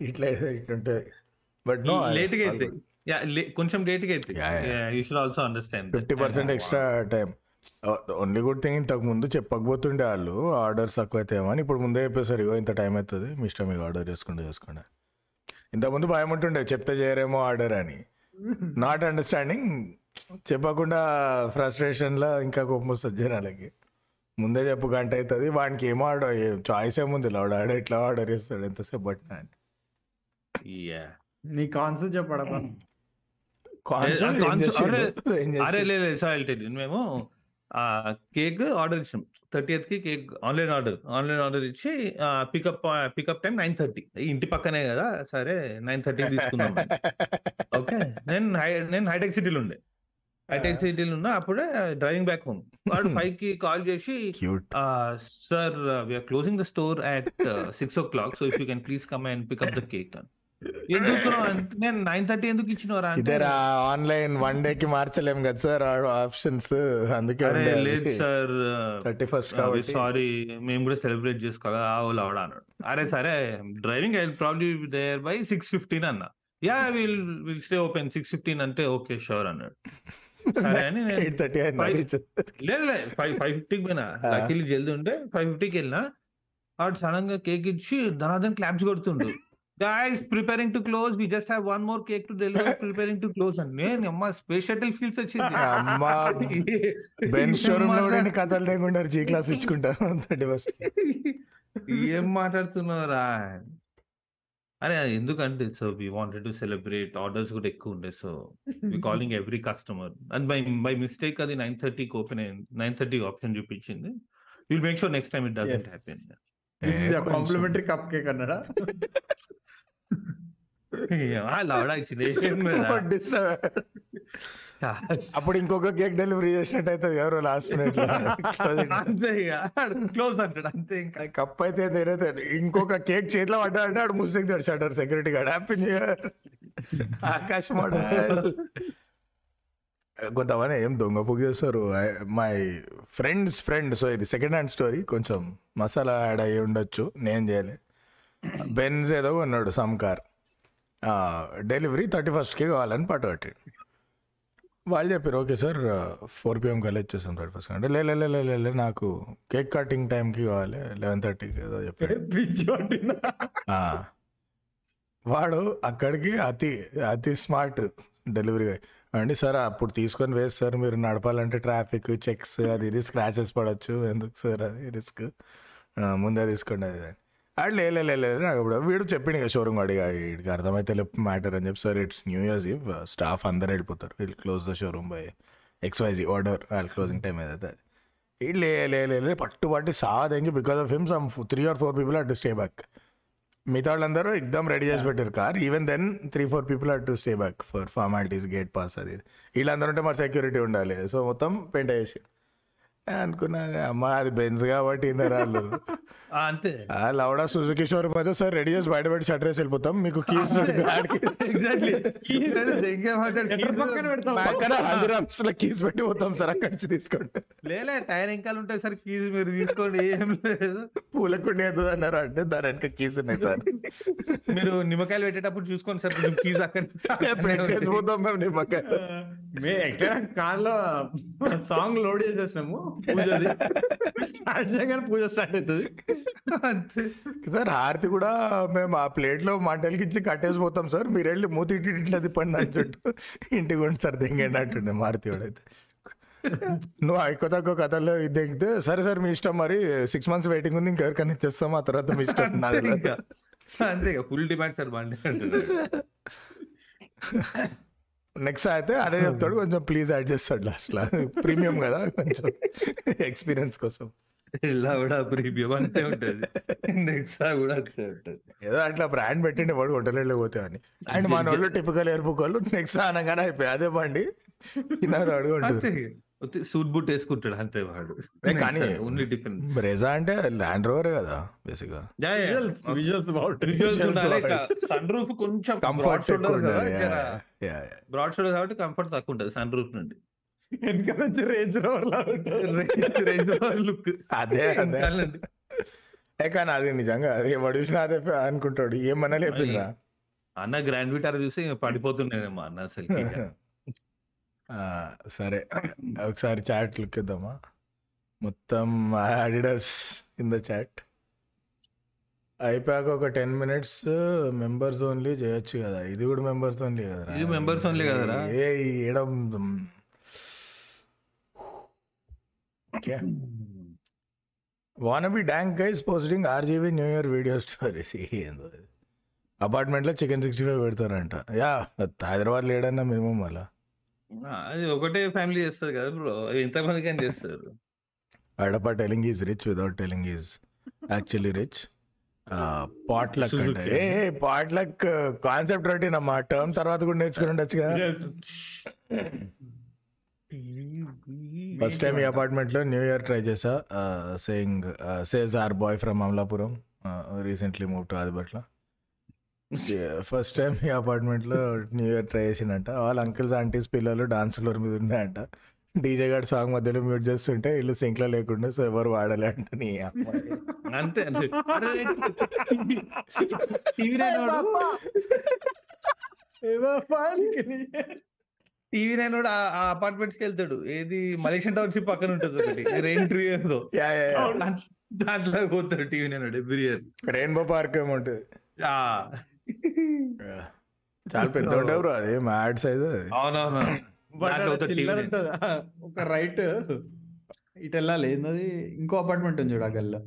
ఇట్లా ఇట్లుంటే. బట్ నో లేట్గా అయితే. యా కొంచెం లేట్గా అయితే. You should also understand fifty percent extra time. Only good thing ఇంతకు ముందు చెప్పకపోతుండే వాళ్ళు ఆర్డర్స్ తక్కువ అయితే అని ఇప్పుడు ముందే చెప్పేసారు ఇగో ఇంత టైం అవుతుంది మీ ఇష్టం మీకు ఆర్డర్ చేసుకుంటే చేసుకోండి ఇంతకుముందు భయం ఉంటుండే చెప్తే చేయరేమో ఆర్డర్ అని. నాట్ అండర్స్టాండింగ్ చెప్పకుండా ఫ్రస్ట్రేషన్లో ఇంకా కోపం వస్తుంది జనాలకి. ముందే చెప్పు గంట అవుతుంది వానికి ఏమో ఆర్డర్ చాయిస్ ఏముంది లాడ్ ఆడ ఎట్లా ఆర్డర్ చేస్తాడు ఎంతసేపు పట్టినా అని. Yeah. నీ కాన్సెప్ట్? అరే- చేసిండు? లేదు మేము ఆ కేక్ ఆర్డర్ ఇచ్చాం థర్టీఎత్కి cake online order online order ఇచ్చి pickup pickup time nine thirty. ఇంటి పక్కనే కదా సరే నైన్ థర్టీకి తీసుకుందాం ఓకే? నేను హై- నేను హైటెక్ సిటీలో ఉండే. హైటెక్ సిటీలో ఉన్నా అప్పుడే డ్రైవింగ్ బ్యాక్ హోమ్. వాడు ఫైవ్కి కాల్ చేసి. Sir we are closing the store at six o'clock so if you can please come and pickup the cake అని. ఎందుకు నేను నైన్ థర్టీ ఎందుకు ఇచ్చినవరా ఇదేరా ఆన్లైన్ వన్ డే కి మార్చలేం కదా సార్ ఆప్షన్స్. అందుకే లేదు సార్ థర్టీ ఫస్ట్ కాబట్టి. సారీ మేము కూడా సెలబ్రేట్ చేసుకోవాలి ఆ వాళ్ళు అవడా అన్నాడు. అరే సరే driving I probably there by six fifteen అన్న. Yeah will will stay open six fifteen అంటే ఓకే షూర్ అన్నాడు. సరే అని నేను ఎయిట్ థర్టీ Five- అయింది లేదు లేదు ఫైవ్ ఫైవ్ ఫిఫ్టీకి పోయినా. లక్కీలు జల్దీ ఉంటే ఫైవ్ ఫిఫ్టీకి వెళ్ళినా వాడు సడన్గా కేక్ ఇచ్చి ధనాధన్ claps కొడుతుండు. Guys preparing to close we just have one more cake to deliver preparing to close అని నేను అమ్మ స్పేస్ షటిల్ ఫీల్స్ వచ్చింది. అమ్మా బెన్ షోరూమ్లో కూడా కథలు లేకుండా జీ క్లాస్ ఇచ్చుకుంటారు ఏం మాట్లాడుతున్నారా అరే ఎందుకంటే so we wanted to celebrate orders కూడా ఎక్కువ ఉండే so we calling every customer and by by mistake అది నైన్ థర్టీకి ఓపెన్ అయింది నైన్ థర్టీ ఆప్షన్ చూపించింది. Will make sure next time it doesn't. Happen complimentary cupcake అన్నాడా? అప్పుడు ఇంకొక కేక్ డెలివరీ చేసినట్టు అవుతుంది ఎవరు లాస్ట్ మినిట్ అంతే క్లోజ్ అంటాడు అంతే ఇంకా. కప్ అయితే నేనైతే ఇంకొక కేక్ చేతిలో పడ్డాడంటే ఆడు ముస్లిం shutter security guard happy new year Akash కొంతమంది ఏం దొంగ పొగి చేస్తారు. మై ఫ్రెండ్స్ ఫ్రెండ్ సో ఇది సెకండ్ హ్యాండ్ స్టోరీ కొంచెం మసాలా యాడ్ అయ్యి ఉండొచ్చు. నేను చేయలే. బెన్స్ ఏదో ఉన్నాడు సమ్ కార్ డెలివరీ థర్టీ ఫస్ట్కి కావాలని పట్టుబట్టాడు. వాళ్ళు చెప్పారు ఓకే సార్ ఫోర్ పిఎం కల్లా ఇచ్చేస్తాం థర్టీ ఫస్ట్ అంటే లే లే, నాకు కేక్ కటింగ్ టైంకి కావాలి లెవెన్ థర్టీకి ఏదో చెప్పాడు ఆ. వాడు అక్కడికి అతి అతి స్మార్ట్ డెలివరీ బాయ్ అండి సార్ అప్పుడు తీసుకొని వేస్ట్ సార్ మీరు నడపాలంటే ట్రాఫిక్ చెక్స్ అది ఇది స్క్రాచెస్ పడవచ్చు ఎందుకు సార్ అది రిస్క్? ముందే తీసుకోండి అది అని. అది లే లే, లే లే, నాకు ఇప్పుడు వీడు చెప్పిండు ఇక షోరూమ్ అడిగా వీడికి అర్థమైతే మ్యాటర్ అని చెప్పి. Sir it's new years eve staff అందరు వెళ్ళిపోతారు. వీళ్ళు close the showroom by XYZ order వాళ్ళ క్లోజింగ్ టైం ఏదైతే అది. వీడు లే లే లే లే పట్టు పట్టి సాధంగి because of him some three or four people at to stay back మిగతా వాళ్ళందరూ ఎగ్దమ్ రెడీ చేసి పెట్టారు car even then three four people at to stay back for formalities gate pass అది. వీళ్ళందరూ ఉంటే మరి సెక్యూరిటీ ఉండాలి. సో మొత్తం పెయింట్ చేసి అనుకున్నా అమ్మ అది బెన్స్ కాబట్టి ఇందరు వాళ్ళు ఆ, అంతే. ఆ లవడా సుజుకి షోరూమ్ అయితే సార్ రెడీ చేసి బయట పెట్టి షటర్ వేసి వెళ్ళిపోతాం. మీకు కీస్ ఎగ్జాక్ట్లీ కీస్ పెట్టి పోతాం సార్ అక్కడి నుంచి తీసుకోండి లేలే టైర్ ఎంకాలు ఉంటాయి సార్ ఫీజు మీరు తీసుకోండి ఏం లేదు. పూలకుండి అవుతుంది అన్నారు అంటే దాని వెనక కీస్ ఉన్నాయి సార్. మీరు నిమ్మకాయలు పెట్టేటప్పుడు చూసుకోండి సార్ కొంచెం ఫీజు అక్కడ పెట్టేసి పోతాం మేము నిమ్మకాయ. మే ఎక్కడ? కార్లో సాంగ్ లోడ్ చేసేసినాము చేయగానే పూజ స్టార్ట్ అవుతుంది. అంతే. సార్ హారతి కూడా మేము ఆ ప్లేట్లో మంటలకి ఇచ్చి కట్టేసి పోతాం సార్. మీరు వెళ్ళి మూతి ఇటు ఇటు ఇట్లా తిప్పండి అని చుట్టూ ఇంటికి ఉండి సార్ దింగండి అంటుండే మారుతి వాడైతే. నువ్వు ఎక్కువ తక్కువ కథల్లో ఇది దిగితే సరే సార్ మీ ఇష్టం మరి. సిక్స్ మంత్స్ వెయిటింగ్ ఉంది ఇంకెవరికైనా ఇచ్చేస్తాం ఆ తర్వాత మీ ఇష్టం. అంతే ఫుల్ డిమాండ్ సార్ బండి నెక్స్ట్ అయితే అదే చెప్తాడు. కొంచెం ప్లీజ్ యాడ్ చేస్తాడు లాస్ట్లో. ప్రీమియం కదా కొంచెం ఎక్స్పీరియన్స్ కోసం. ఇలా కూడా ప్రీమియం అంతే ఉంటది. నెక్స్ట్ కూడా అంతే ఉంటది. ఏదో అట్లా బ్రాండ్ పెట్టిండి వాడు హోటల్ పోతే అని. అండ్ మన వాళ్ళు టిపికల్ ఎయిర్పుక్ వాళ్ళు నెక్స్ట్ అనగానే అయిపోయి అదే బండి. కింద అడుగు ఉంటుంది అంతే. సూట్ బూట్ వేసుకుంటాడు అంతే వాడు. కానీ ఓన్లీ డిఫరెన్స్ బ్రెజా అంటే ల్యాండ్ రోవరే కదా బేసిక్గా విజువల్స్ విజువల్స్ బాగుంటుంది సన్ రూఫ్ కొంచెం కంఫర్ట్ బ్రాడ్ షోల్డర్ కాబట్టి కంఫర్ట్ తక్కువ ఉంటది సన్ రూఫ్ నుండి. వెనక నుంచి రేంజ్ రోవర్ లా ఉంటుంది లుక్ అదే అదే. ఏ కానీ అది నిజంగా అది ఎవడు చూసినా అదే అనుకుంటాడు. ఏమన్నా లేపిండ్రా అన్న గ్రాండ్ విటార్ చూసి పడిపోతున్నాడేమో అన్న అసలు ఆ, సరే. ఒకసారి చాట్ లుక్ ఇద్దామా మొత్తం అడిడస్ ఇన్ ద చాట్ అయిపోయాక ఒక టెన్ మినిట్స్ మెంబర్స్ ఓన్లీ చేయొచ్చు కదా. ఇది కూడా మెంబర్స్ ఓన్లీ కదా ఇది members only కదరా? ఏ ఏడం వాన్ బి dank guys posting RGB new year video stories ఏందో అపార్ట్మెంట్లో చికెన్ సిక్స్టీ ఫైవ్ పెడతారంట. యా హైదరాబాద్ లేడన్నా మినిమం అలా అది ఒకటే ఫ్యామిలీ చేస్తుంది కదా బ్రో ఎంతమందికి అని చేస్తారు. అడప telling is rich without telling is actually rich potluck అంటే. ఏ పాట్ లక్ కాన్సెప్ట్ రొటీన్ అమ్మా. టర్మ్ తర్వాత కూడా నేర్చుకుని ఉండొచ్చు కదా. ఫస్ట్ టైం ఈ అపార్ట్మెంట్లో న్యూ ఇయర్ ట్రై చేసా saying says our boy from Amalapuram recently move to Adibatla first time ఈ అపార్ట్మెంట్లో న్యూ ఇయర్ ట్రై చేసిందంట వాళ్ళ అంకిల్స్ ఆంటీస్ పిల్లలు డాన్స్ ఫ్లోర్ మీద ఉన్నాయంట డీజే గారి సాంగ్ మధ్యలో మ్యూట్ చేస్తుంటే ఇల్లు సింక్లో లేకుండా సో ఎవరు వాడాలి అంటే నీ అంతే టీవీ టీవీ నైనోడు ఆ అపార్ట్మెంట్స్కి వెళ్తాడు. ఏది మలేషియన్ టౌన్షిప్ పక్కన ఉంటుంది ఒకటి. రెయిన్ ట్రీ ఏదో. Yeah yeah, yeah. దాంట్లో- పోతాడు టీవీ నైనోడు ఎవ్రీ ఇయర్ రెయిన్బో పార్క్ ఏముంటుంది చాలా పెద్ద ఉంటే బ్రో అది. మ్యాడ్ సైజ్ అవునవును. నైన్. ఒక రైట్. ఇటు వెళ్ళాలి. ఏంది ఇంకో అపార్ట్మెంట్ ఉంది చూడు ఆ గల్లో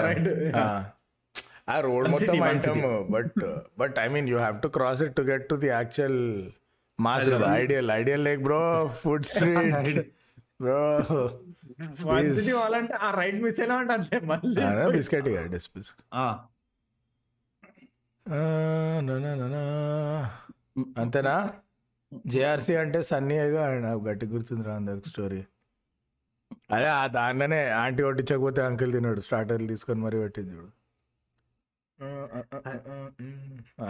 రైట్. ఆ. ఆ రోడ్ మొత్తం item. But but I mean you have to cross it to get to the actual mass ideal ideal lake bro food street bro వాళ్ళంటే ఆ రైట్ మిస్ అయినా అంటే మళ్ళీ. బిస్కెట్ అంతేనా? జేఆర్సీ అంటే సన్నీగా నాకు గట్టి గుర్తుందిరా అందరికి స్టోరీ. అదే ఆ దాంట్లోనే ఆంటీ కొట్టించకపోతే అంకిల్ తిన్నాడు స్టార్టర్లు తీసుకొని మరీ పెట్టింది చూడు. ఆ.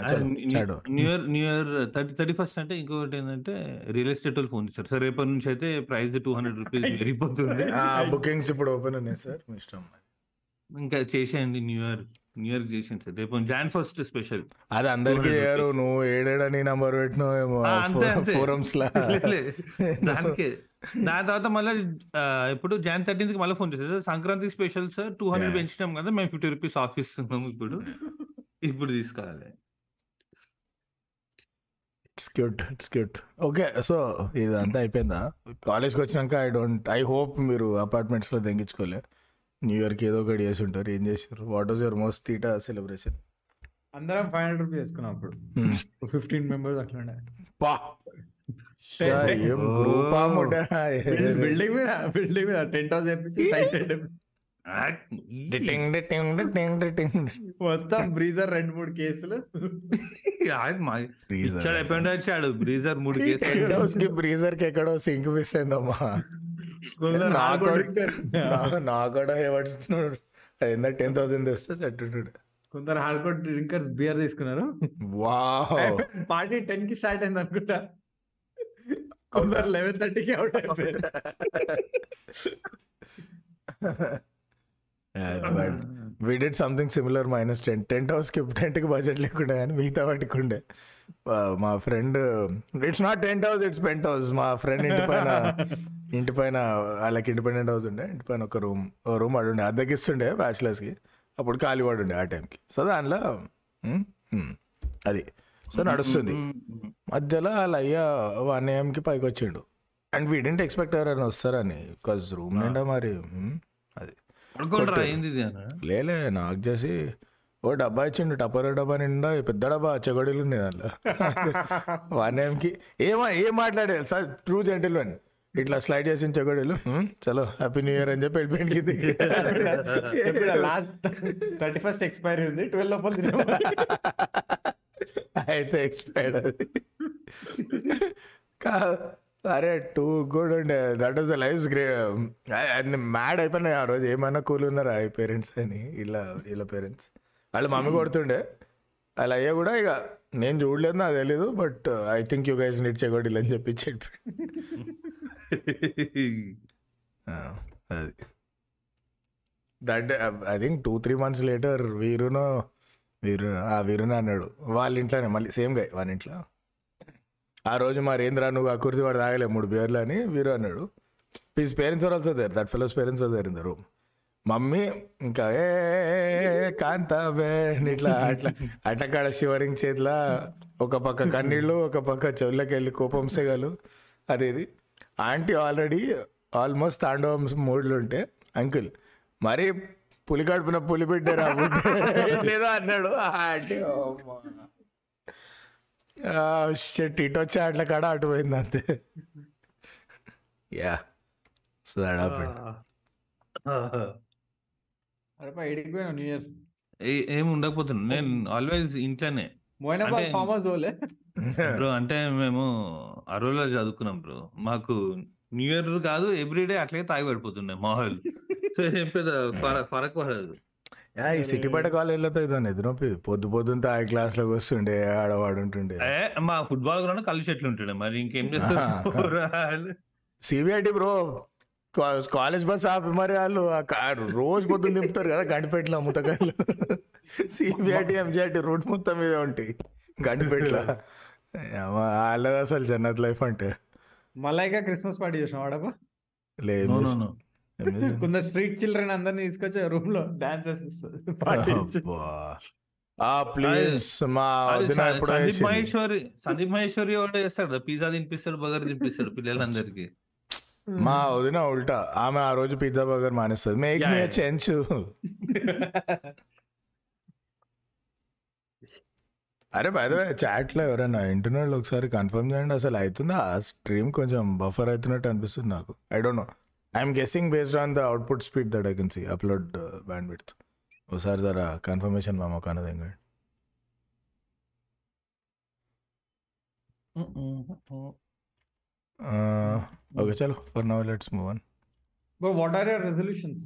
New year new year thirty thirty first అంటే ఇంకొకటి ఏంటంటే రియల్ ఎస్టేట్ వాళ్ళు ఫోన్ చేస్తారు సార్ రేపటి నుంచి అయితే ప్రైస్ టూ హండ్రెడ్ రూపీస్ పెరిగిపోతుంది. ఆ, బుకింగ్స్ ఇప్పుడు ఓపెన్ ఉన్నాయి సార్ మీ ఇష్టం. ఇంకా చేసేయండి న్యూ ఇయర్ న్యూ ఇయర్ చేసేయండి సార్. రేపు జాన్ ఫస్ట్ స్పెషల్ అది అందరికి 200 చేయరు rupees. నువ్వు ఏడేడా నీ నంబర్ పెట్టినావు ఏమో అంతే, అంతే. ఫోరమ్స్ లా. దానికే. దాని తర్వాత మళ్ళీ ఇప్పుడు జాన్ థర్టీన్త్కి మళ్ళీ phone "sir, Sankranti special sir two hundred. పెంచినాం కదా మేము ఫిఫ్టీ రూపీస్ ఆఫ్ ఇస్తున్నాము ఇప్పుడు. ఇప్పుడు తీసుకోవాలి it's cute it's cute okay so ఇదంతా అయిపోయిందా? కాలేజ్కి వచ్చినాక ఐ డోంట్ ఐ హోప్ మీరు అపార్ట్మెంట్స్లో తెంగించుకోలే. న్యూ ఇయర్కి ఏదో ఒకటి చేసి ఉంటారు ఏం చేసారు వాట్ వాజ్ యువర్ మోస్ట్ తీటా సెలబ్రేషన్ అందరం ఫైవ్ హండ్రెడ్ రూపీస్ వేసుకున్నాం అప్పుడు. ఫిఫ్టీన్ మెంబర్స్ అట్లా పా! ఏం గ్రూపా ముఠా బిల్డింగ్ మీద బిల్డింగ్ మీద టెంట్ హౌస్ సైడ్ డిటింగ్ మొత్తం బ్రీజర్ రెండు మూడు కేసులు. ఇచ్చాడు ఎప్పుడు వచ్చాడు బ్రీజర్ మూడు కేసులు. హౌస్కి బ్రీజర్కి ఎక్కడో సింక్ మిస్ అయిందమ్మా. కొందరు నా కూడా- ఏమడుస్తున్నాడు అయిందా టెన్ థౌసండ్ తెస్తే సెట్ ఉంటాడు కొందరు హార్డ్కోర్ డ్రింకర్స్ బియర్ తీసుకున్నారు. వావ్ పార్టీ టెన్కి స్టార్ట్ అయింది అనుకుంటా. కొందరు లెవెన్ థర్టీకి అవుట్ అయిపోయారు we did something similar minus ten tent హౌస్కి టెంట్కి బడ్జెట్ లేకుండా కానీ మిగతా వాటికి ఉండే. మా friend it's not tent house it's penthouse మా ఫ్రెండ్ ఇంటి పైన ఇంటి పైన వాళ్ళకి ఇండిపెండెంట్ హౌస్ ఉండే. ఇంటి పైన ఒక రూమ్ ఓ రూమ్ వాడు ఉండే. అద్దెకి ఇస్తుండే బ్యాచిలర్స్కి. అప్పుడు ఖాళీ వాడు ఉండే ఆ టైంకి సో దానిలో అది. సో నడుస్తుంది. మధ్యలో వాళ్ళ అయ్య వన్ ఏఎంకి పైకి వచ్చిండు అండ్ వీ డెంట్ ఎక్స్పెక్ట్ ఎవరైనా వస్తారని బికాజ్ రూమ్ నిండా మరి అది. లేలే నాకు చేసి ఓ డబ్బా ఇచ్చిండు టపర్ డబ్బా నిండా పెద్ద డబ్బా చెగొడీలు ఉన్నాయి దాంట్లో. వన్ ఏఎంకి ఏమా ఏం మాట్లాడారు సార్ ట్రూ జెంటిల్మెన్ ఇట్లా స్లైడ్ చేసిన చెగొడీలు "హ్మ్, చలో హ్యాపీ న్యూ ఇయర్ అని చెప్పి వెళ్ళిపోయింది. లాస్ట్ థర్టీ ఫస్ట్ ఎక్స్పైరీ ఉంది ట్వెల్వ్ లోపల. అయితే ఎక్స్పైర్డ్ అది. కా అరే టూ గుడ్ ఉండే. That is the life grey mad అయిపోయినాయి ఆ రోజు. ఏమైనా కూల్ ఉన్నారా ఈ పేరెంట్స్ అని? ఇలా వీళ్ళ పేరెంట్స్ వాళ్ళ మమ్మీ కొడుతుండే. అలా అయ్యా కూడా ఇక నేను చూడలేదు నాకు తెలీదు but I think you guys neat చెగొడి అని చెప్పి చెప్పి అది. That I think two three months later వీరును Veeru ఆ వీరుని అన్నాడు. వాళ్ళ ఇంట్లోనే మళ్ళీ సేమ్ గాయ వాళ్ళ ఇంట్లో. ఆ రోజు మా రేంద్ర నువ్వు ఆ కుర్చీ వాడు తాగలే మూడు బేర్లు అని వీరు అన్నాడు. His parents are also there that fellows parents are there in the room mummy ఇంకా ఏ కాంతాబే అని ఇట్లా అట్లా అటకాడ శివరింగ్ చేతిలో ఒక పక్క కన్నీళ్ళు ఒక పక్క చెవులకి వెళ్ళి కోపం సెగలు అది ఇది. ఆంటీ ఆల్రెడీ ఆల్మోస్ట్ తాండవం మూడ్లు ఉంటే అంకుల్ మరి పులి కడుపున పులి పెట్టారా లేదో అన్నాడు. ఆ ఆంటీ షెట్ ఇటు వచ్చి అట్ల కాడ అటు పోయింది అంతే. యా సో దట్ హ్యాపెండ్ అరే న్యూ ఇయర్ ఏ- ఏం ఉండకపోతున్నా నేను ఆల్వేస్ ఇంట్లోనే. అంటే- బ్రో అంటే మేము అరోలో చదువుకున్నాం బ్రో. మాకు న్యూ ఇయర్ కాదు ఎవ్రీడే అట్లే తాగి పడిపోతుండే మాహోల్ సో ఏం పెద్ద ఫర- ఫరక్ పడదు యా ఈ సిటీ బయట కాలేజీలతో ఇదో ఎదురొప్పి పొద్దు పొద్దున్న తాగి క్లాస్లోకి వస్తుండే ఆడవాడు ఉంటుండే మా ఫుట్బాల్ గ్రౌండ్ కళ్ళు చెట్లు ఉంటుండే మరి ఇంకేం చేస్తారు? సిబిఐటి బ్రో కాలేజ్ బస్ ఆపి మరి వాళ్ళు ఆ రోజు పొద్దున్న దింపుతారు కదా గండిపేటలో ముతకాయలు సిబిఐటి ఎంజిఐటి రోడ్ మొత్తం మీద ఉంటాయి గండిపేటలో. వాళ్ళది అసలు జన్నత్ లైఫ్ అంటే. మలైకా క్రిస్మస్ పార్టీ చేసినావు వాడపా లేదు. కొందరు స్ట్రీట్ చిల్డ్రన్ అందరిని తీసుకొచ్చి రూమ్లో డాన్స్ ఆ ప్లీజ్ మా సందీప్. మహేశ్వరి. సందీప్ మహేశ్వరి ఒకటే చేస్తాడు పిజ్జా తినిపిస్తాడు బగర్ తినిపిస్తాడు పిల్లలందరికి. మా వదిన ఉల్టా. ఆమె ఆ రోజు pizza burger మానేస్తుంది. Make me. Chenchu అరే బై చాట్లో ఎవరైనా ఇంటర్నెట్ ఒకసారి కన్ఫర్మ్ చేయండి. అసలు అవుతుందా? ఆ స్ట్రీమ్ కొంచెం బఫర్ అవుతున్నట్టు అనిపిస్తుంది నాకు. I don't know I'm guessing based on the output speed that I can see upload bandwidth ఒకసారి జర కన్ఫర్మేషన్ మా మొక్క అన్నది ఇంకా ఓకే చలో for now let's move on but what are your resolutions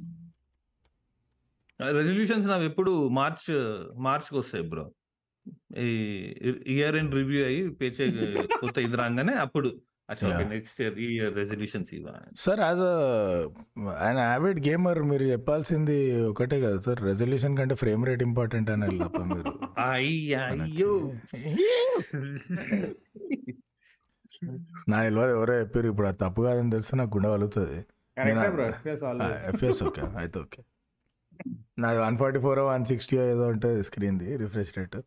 resolutions నావి ఎప్పుడు మార్చ్ మార్చ్కి వస్తాయి బ్రో ఈ ఇయర్ ఎండ్ రివ్యూ అయ్యి పేచే కొత్త ఇది రాగానే అప్పుడు అచ్చా Yeah. నెక్స్ట్ ఇయర్ ఈ ఇయర్ రెజల్యూషన్స్ ఇవా సార్ యాజ్ ఆయన యావిడ్ గేమర్ మీరు చెప్పాల్సింది ఒకటే కదా సార్ రెజల్యూషన్ కంటే ఫ్రేమ్ రేట్ ఇంపార్టెంట్ అని తప్ప మీరు అయ్యో నా తెలియదు ఎవరో చెప్పారు ఇప్పుడు అది తప్పు కాదని తెలిస్తే నాకు గుండె కలుగుతుంది కరెక్టే bro FS always FS okay అయితే ఓకే నాది one forty four one sixty ఏదో ఉంటుంది స్క్రీన్ది refresh rate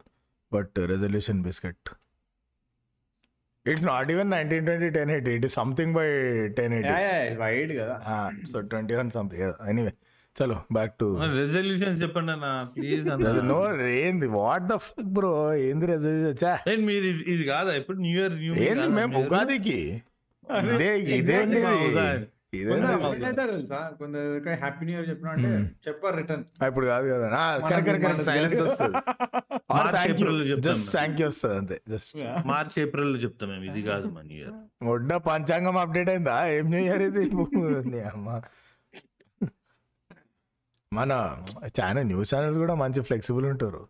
but resolution biscuit it's not even nineteen twenty ten eighty it is something by ten eighty wide కదా. So twenty one something anyway చలో back to resolutions చెప్పండి అన్న please no ఏంది what the fuck bro ఏంది resolution చా మీరు ఇది- ఇది కాదా? ఇప్పుడు న్యూ ఇయర్ న్యూ ఏంది మేము ఉగాదికి? ఇదే ఇదేంటి హ్యాపీ న్యూ ఇయర్ చెప్పిన అంటే చెప్పారు రిటర్న్ ఇప్పుడు కాదు కదా. కరెక్ట్ సైలెన్స్ వస్తుంది. March, April లో చెప్తాం జస్ట్. థ్యాంక్ యూ వస్తుంది అంతే. జస్ట్ మార్చ్ ఏప్రిల్లో చెప్తాం మేము. ఇది కాదు మా న్యూ ఇయర్ మొడ్డ పంచాంగం అప్డేట్ అయిందా? ఏం చేయరు ఇది? మన చాలా న్యూస్ ఛానల్స్ కూడా మంచి ఫ్లెక్సిబుల్ ఉంటారు.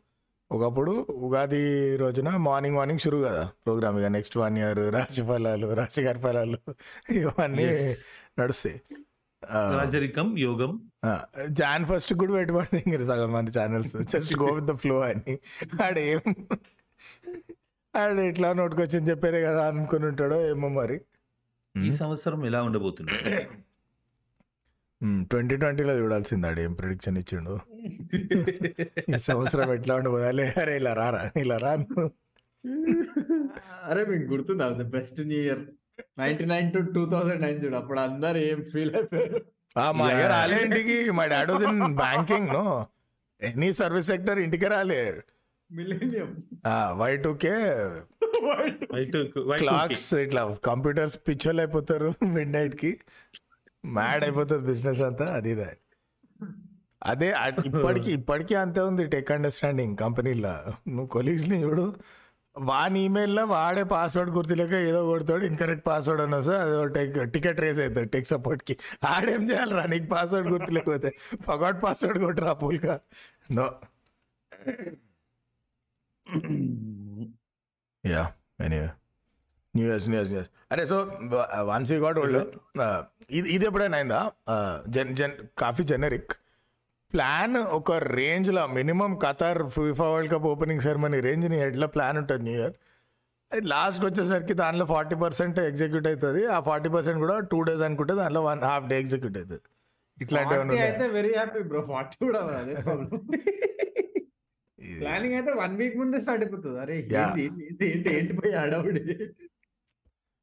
ఒకప్పుడు ఉగాది రోజున మార్నింగ్ మార్నింగ్ షురు కదా. ప్రోగ్రామ్ ఇక నెక్స్ట్ వన్ ఇయర్ రాశి ఫలాలు రాశిగారి ఫలాలు ఇవన్నీ నడుస్తాయి రాజరికం యోగం. జాన్ ఫస్ట్ కూడా పెట్టుబడి ఇంక సగం మంది channels. Just go with the flow అని. ఆడేం ఆడ ఇట్లా నోటుకొచ్చింది చెప్పారే కదా అనుకుని ఉంటాడో ఏమో మరి. ఈ సంవత్సరం ఎలా ఉండబోతుంది. ట్వంటీ ట్వంటీలో చూడాల్సింది ఆడు ఏం ప్రిడిక్షన్ ఇచ్చిండు. ఈ సంవత్సరం ఎట్లా ఉండబోదాలే. అరే ఇలా రారా ఇలా రా. అరే మీకు గుర్తుందా? The best new year ninety nine to two thousand nine చూడు అప్పుడు అందరు ఏం ఫీల్ అయిపోయారు. ఆ, మా అయ్య. రాలే ఇంటికి మా daddy was in banking no. Any service sector ఇంటికి రాలే మిలీనియం వై టూకే క్లాక్స్ ఇట్లా కంప్యూటర్స్ పిచ్చోళ్ళు అయిపోతారు మిడ్ నైట్కి మ్యాడ్ అయిపోతుంది బిజినెస్ అంతా అది ఇదే. అదే అట్- ఇప్పటికి ఇప్పటికీ అంతే ఉంది టెక్ అండర్స్టాండింగ్ కంపెనీలో నువ్వు కొలీగ్స్ని చూడు వాని ఈమెయిల్లో వాడే పాస్వర్డ్ గుర్తులేక ఏదో కొడతాడు ఇన్కరెక్ట్ పాస్వర్డ్ అన్నా సార్ అదో టెక్ టికెట్ రేస్ అవుతాడు టెక్ సపోర్ట్కి. ఆడేం చేయాలి రా నీకు పాస్వర్డ్ గుర్తులేకపోతే ఫగాట్ పాస్వర్డ్ కొట్టరా పూల్గా no yeah anyway new years new years new years అరే so once you got old ఇది ఇది ఎప్పుడైనా అయిందా? జన్ జన్ కాఫీ జెనరిక్ ప్లాన్ ఒక రేంజ్లో minimum Qatar FIFA world cup opening ceremony రేంజ్ని ఎట్లా ప్లాన్ ఉంటుంది న్యూ ఇయర్ లాస్ట్కి వచ్చేసరికి దానిలో ఫార్టీ పర్సెంట్ ఎగ్జిక్యూట్ అవుతుంది ఆ ఫార్టీ పర్సెంట్ కూడా టూ డేస్ అనుకుంటే దానిలో వన్ హాఫ్ డే ఎగ్జిక్యూట్ అవుతుంది ఇట్లాంటి ఏమైనా 40 ఉన్నాయా? అయితే వెరీ హ్యాపీ బ్రో ఫార్టీ కూడా అదే ప్లానింగ్ అయితే వన్ వీక్ ముందే స్టార్ట్ అయిపోతుంది అరే ఏంది, ఏంటి ఏంటి పోయి అడవుడి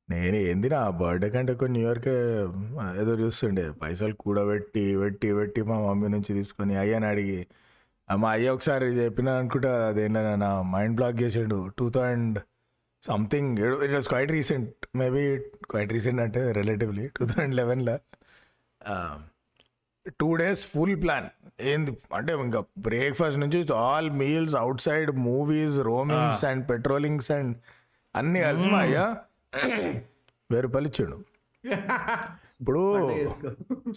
నేను ఏంది నా బర్త్డే కంటే ఎక్కువ న్యూ ఇయర్కే ఏదో చూస్తుండే. పైసలు కూడబెట్టి పెట్టి పెట్టి మా మమ్మీ నుంచి తీసుకొని అయ్యని అడిగి ఆ మా అయ్య ఒకసారి చెప్పిన అనుకుంటా అదేంటో నా మైండ్ బ్లాక్ చేసాడు. Two thousand something it was quite recent maybe quite recent అంటే రిలేటివ్లీ టూ థౌజండ్ లెవెన్లో టూ డేస్ ఫుల్ ప్లాన్ ఏంది అంటే ఇంకా బ్రేక్ఫాస్ట్ నుంచి all meals outside movies roamings and petrollings and అన్ని కలిపి మా అయ్యా. వెయ్యి రూపాయలు ఇచ్చాడు. ఇప్పుడు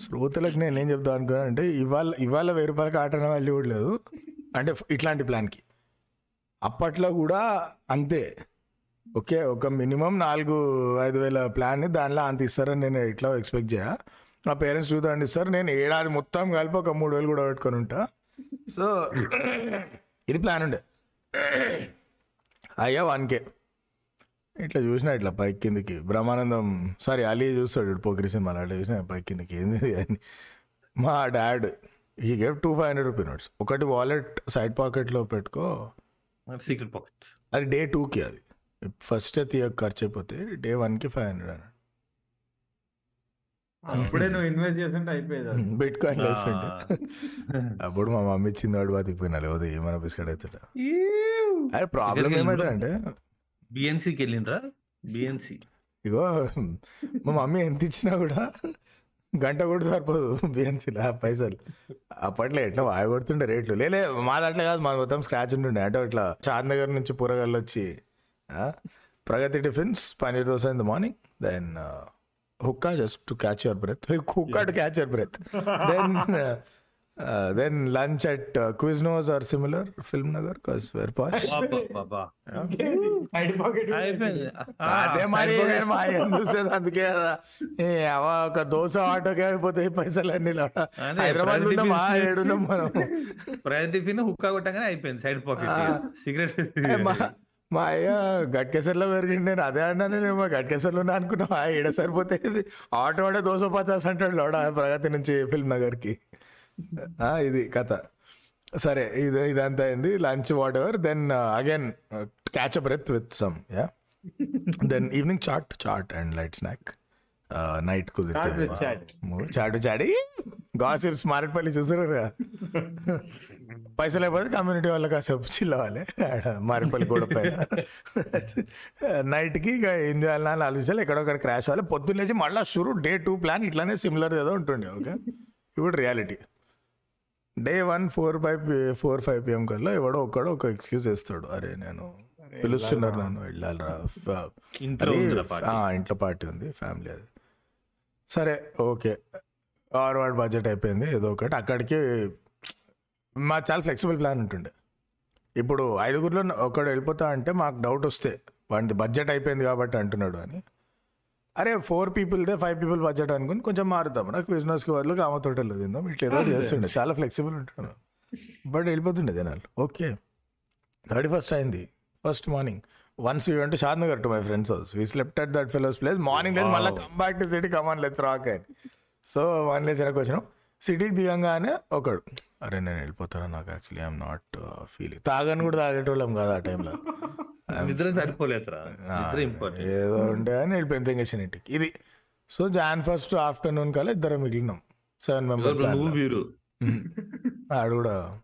శ్రోతలకు నేను ఏం చెప్తాను అనుకున్నా అంటే ఇవాళ ఇవాళ వెయ్యి రూపాయలకి ఆటన వాల్యూ లేదు అంటే ఇట్లాంటి ప్లాన్కి అప్పట్లో కూడా అంతే. ఓకే ఒక మినిమం నాలుగు ఐదు వేల ప్లాన్ దానిలో అంత ఇస్తారని నేను ఇట్లా ఎక్స్పెక్ట్ చేయ. మా పేరెంట్స్ టూ థౌసండ్ ఇస్తారు. నేను ఏడాది మొత్తం కలిపి ఒక మూడు వేలు కూడా పెట్టుకొని ఉంటా. సో ఇది ప్లాన్ ఉండే. అయ్యా వన్ కే ఇట్లా చూసినా ఇట్లా పైకి కిందకి. బ్రహ్మానందం సారీ అలీ చూస్తాడు పోకిరి సినిమాలో అట్లా చూసినా పైకి కిందకి. ఏంది అని మా డాడ్ ఈ gave two five hundred rupee notes ఒకటి వాలెట్ సైడ్ పాకెట్లో పెట్టుకో. సీక్రెట్ పాకెట్ అది డే టూకి అది. ఫస్ట్ తీయ ఖర్చు అయిపోతే డే వన్కి ఫైవ్ హండ్రెడ్ అన్నాడు. అప్పుడే నువ్వు ఇన్వెస్ట్ చేస్తుంటే అయిపోయేది. బిట్ కాయిన్ వేస్తుంటే అప్పుడు మా మమ్మీ ఇచ్చింది వాడు బతికిపోయినా లేకపోతే ఏమైనా బిస్కెట్ అవుతుంటా అదే ప్రాబ్లం ఏమంటే అంటే బిఎన్సీకి వెళ్ళిండ్రా? బిఎన్సి ఇగో మా మమ్మీ ఎంత ఇచ్చినా కూడా గంట కూడా సరిపోదు బిఎన్సీలో పైసలు. అప్పట్లో ఎట్లా వాయి కొడుతుండే రేట్లు. లేలే మా దాంట్లో కాదు మా మొత్తం స్క్రాచ్ ఉంటుండే. అంటే ఇట్లా చాద్ నగర్ నుంచి పూరగాళ్ళు వచ్చి ఆ, Pragati tiffins paneer dosa in the morning then hookah just to catch your breath hookah to catch your breath then then lunch at Quiznos or similar Film Nagar cos వెర్ పాస్? Side pocket అదే side మరి మా చూసేది అందుకే కదా. ఏ అవ ఒక దోశ ఆటోకి అయిపోతాయి పైసలు అన్ని హైదరాబాద్ ప్రగతి ఉన్నాం బిల్స్ ఏడున్నాం మనం ప్రైజ్ టిఫిన్ హుక్కా కొట్టగానే అయిపోయింది సైడ్ పాకెట్ సిగరెట్ మా అయ్య గట్కేసర్లో పెరిగింది నేను అదే అన్నాను నేను మా గట్కేసర్లో ఉన్నా అనుకున్నా ఆ ఏడ సరిపోతాయి ఆటో ఆడే దోశ పచాస్ అంటాడు లోడ ప్రగతి నుంచి ఫిల్మ్ నగర్కి ఇది కథ. సరే ఇది ఇదంతా అయింది lunch whatever then again catch a breath with some yeah then evening chat chat and light snack night. కుదిరితే చాటు చాడి గాసిప్స్ మారేట్పల్లి చూసారు పైసలు అయిపోతే కమ్యూనిటీ వాళ్ళకి కాసేపు చిల్లవాలి. మారేట్పల్లి గోడ పైన. నైట్కి ఇక ఏం చేయాలని ఆలోచించాలి. ఎక్కడొక్కడ క్రాష్ అవ్వాలి. పొద్దున్న లేచి మళ్ళీ షురు డే టూ ప్లాన్ ఇట్లానే సిమిలర్ ఏదో ఉంటుండే ఓకే ఇప్పుడు reality day one four five four five PM కల్లా ఎవడో ఒక్కడో ఒక ఎక్స్క్యూజ్ వేస్తాడు. అరే నేను పిలుస్తున్నారు నన్ను వెళ్ళాలిరా. ఇంట్లో ఇంట్లో పార్టీ ఉంది ఫ్యామిలీ అది. సరే ఓకే. ఆర్ వాడ్ బడ్జెట్ అయిపోయింది ఏదో ఒకటి. అక్కడికి మా చాలా ఫ్లెక్సిబుల్ ప్లాన్ ఉంటుండే. ఇప్పుడు ఐదుగురిలో ఒకడు వెళ్ళిపోతా అంటే మాకు డౌట్ వస్తే వాడి బడ్జెట్ అయిపోయింది కాబట్టి అంటున్నాడు అని. అరే ఫోర్ పీపుల్దే ఫైవ్ పీపుల్ బడ్జెట్ అనుకుని కొంచెం మారుతాం నాకు బిజినెస్కి బదులు కామ తోటలు తిందాం. ఇట్లా ఏదో చేస్తుండే. చాలా ఫ్లెక్సిబుల్ ఉంటుండే బట్ వెళ్ళిపోతుండే జనాలు. ఓకే. థర్టీ ఫస్ట్ అయింది. ఫస్ట్ మార్నింగ్ వన్స్ యూ అంటే Shadnagar to my friends house we slept at that fellow's place morning లేదు మళ్ళీ come back to city come on let's rock అని సో వన్ లేచి వెనక్కి వచ్చినాం. సిటీకి దిగంగానే ఒకడు అరే నేను వెళ్ళిపోతాను నాకు యాక్చువల్లీ ఐఎమ్ నాట్ ఫీలింగ్ తాగని కూడా తాగేటోళ్ళం కాదు ఆ టైంలో నిద్ర సరిపోలేదురా. నిద్ర ఇంపార్టెంట్. ఏదో ఉంటే అని వెళ్ళిపోయింది తెంగేసిన ఇంటికి ఇది. సో జాన్ ఫస్ట్ ఆఫ్టర్నూన్ కల్లా ఇద్దరం మిగిలినాం. సెవెన్ మెంబర్ నువ్వు వీరు. ఆడు కూడా.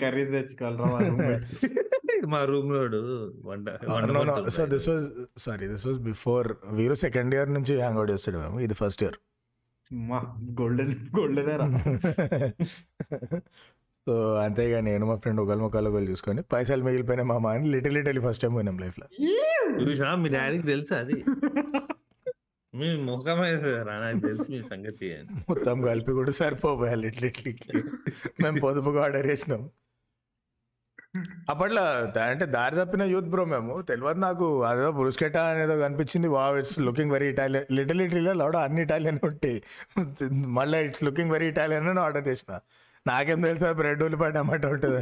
కర్రీస్ తెచ్చుకోవాలరా మా రూమ్ లోడు. వంట so this was sorry this was before Veeru second year నుంచి హ్యాంగ్ అవుట్ చేస్తాడు మేము. ఇది ఫస్ట్ ఇయర్. మా గోల్డెన్ గోల్డెన్ సో అంతేగా నేను మా ఫ్రెండ్ ఒకళ్ళు మొక్కలు ఒకళ్ళు చూసుకొని పైసలు మిగిలిపోయినా మా అని లిటిల్ లిటిల్ ఫస్ట్ టైం పోయినాం లైఫ్లో చూసా మీ డాడీకి తెలుసా అది మీ ముఖమే నాకు తెలుసు మీ సంగతి మొత్తం కలిపి కూడా సరిపోయాయి లిటిల్ లిటిల్కి మేము పొదుపుగా ఆర్డర్ చేసినాం అప్పట్లో అంటే దారి తప్పిన యూత్ బ్రో మేము తెలియదు నాకు అదేదో బ్రూస్కెటా అనేదో కనిపించింది వా it's looking very Italian little little లోడ అన్ని ఇటాలియన్ ఉంటాయి మళ్ళీ ఇట్స్ లుకింగ్ వెరీ ఇటాలియన్ అని ఆర్డర్ చేసిన నాకేం తెలుసా బ్రెడ్ ఉల్లిపాయ టమాటా ఉంటుంది.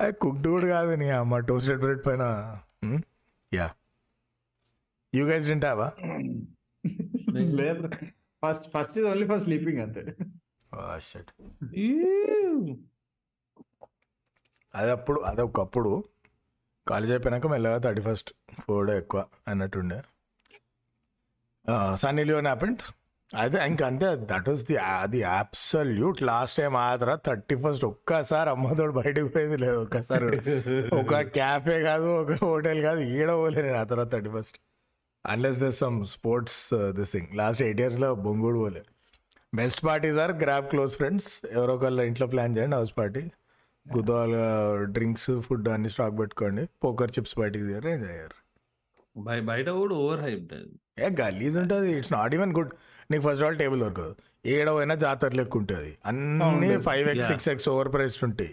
అది కుక్డ్ కూడా కాదు నీ అమ్మ టోస్టెడ్ బ్రెడ్ పైన. యా యూ గైస్ తింటావా? First first is only for sleeping అంతే. షట్ ఈవ్. అది అప్పుడు అది ఒకప్పుడు కాలేజ్ అయిపోయినాక మెల్లగా థర్టీ ఫస్ట్ ఫోర్ ఎక్కువ అన్నట్టుండే. సన్నీ లియోన్ హ్యాపెండ్ అయితే ఇంకంతే దట్ వాస్ ది అది అబ్సల్యూట్ లాస్ట్ టైం ఆ తర్వాత థర్టీ ఫస్ట్ ఒక్కసారి అమ్మతోడు బయటకు పోయింది లేదు ఒక్కసారి. ఒక క్యాఫే కాదు ఒక హోటల్ కాదు ఈడ పోలేదు నేను ఆ తర్వాత thirty first unless this some sports this thing last eight ఇయర్స్లో బొంగుడు పోలే. Best parties are group close friends ఎవరో ఒకళ్ళ ఇంట్లో ప్లాన్ చేయండి హౌస్ పార్టీ గుద్దవాళ్ళ డ్రింక్స్ ఫుడ్ అన్ని స్టాక్ పెట్టుకోండి. పోకర్ చిప్స్ బయటికి తీయరు ఎంజాయ్ అయ్యారు బయ- బయట కూడా ఓవర్ హైప్ ఏ గలీజ్ ఉంటుంది ఇట్స్ నాట్ ఈవెన్ గుడ్ నీకు ఫస్ట్ ఆల్ టేబుల్ దొరకదు. ఏడ పోయినా జాతర లెక్క ఉంటుంది. అన్ని five X. Six X overpriced ఉంటాయి?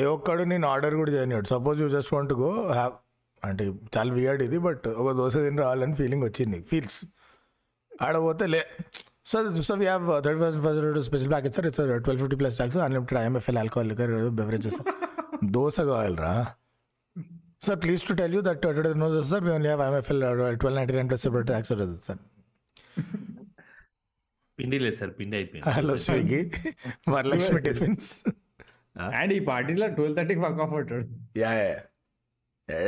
ఏ ఒక్కడు నేను ఆర్డర్ కూడా చేయనివాడు suppose you just want go have అంటే చాలా వియర్డ్ ఇది బట్ ఒక దోశ తిని రావాలని ఫీలింగ్ వచ్చింది. ఫీల్స్ ఆడ పోతే లే. So so we have thirty first first special package sir it's twelve fifty plus tax unlimited IMFL alcohol liquor beverages dosa కావాలరా. Sir please to tell you that no sir we only have IMFL twelve ninety nine plus separate tax sir పిండి లేదు sir పిండి అయిపోయింది. Hello Swiggy. Varalakshmi tiffins. And ఈ పార్టీలో twelve థర్టీకి work off అవుతాడు yeah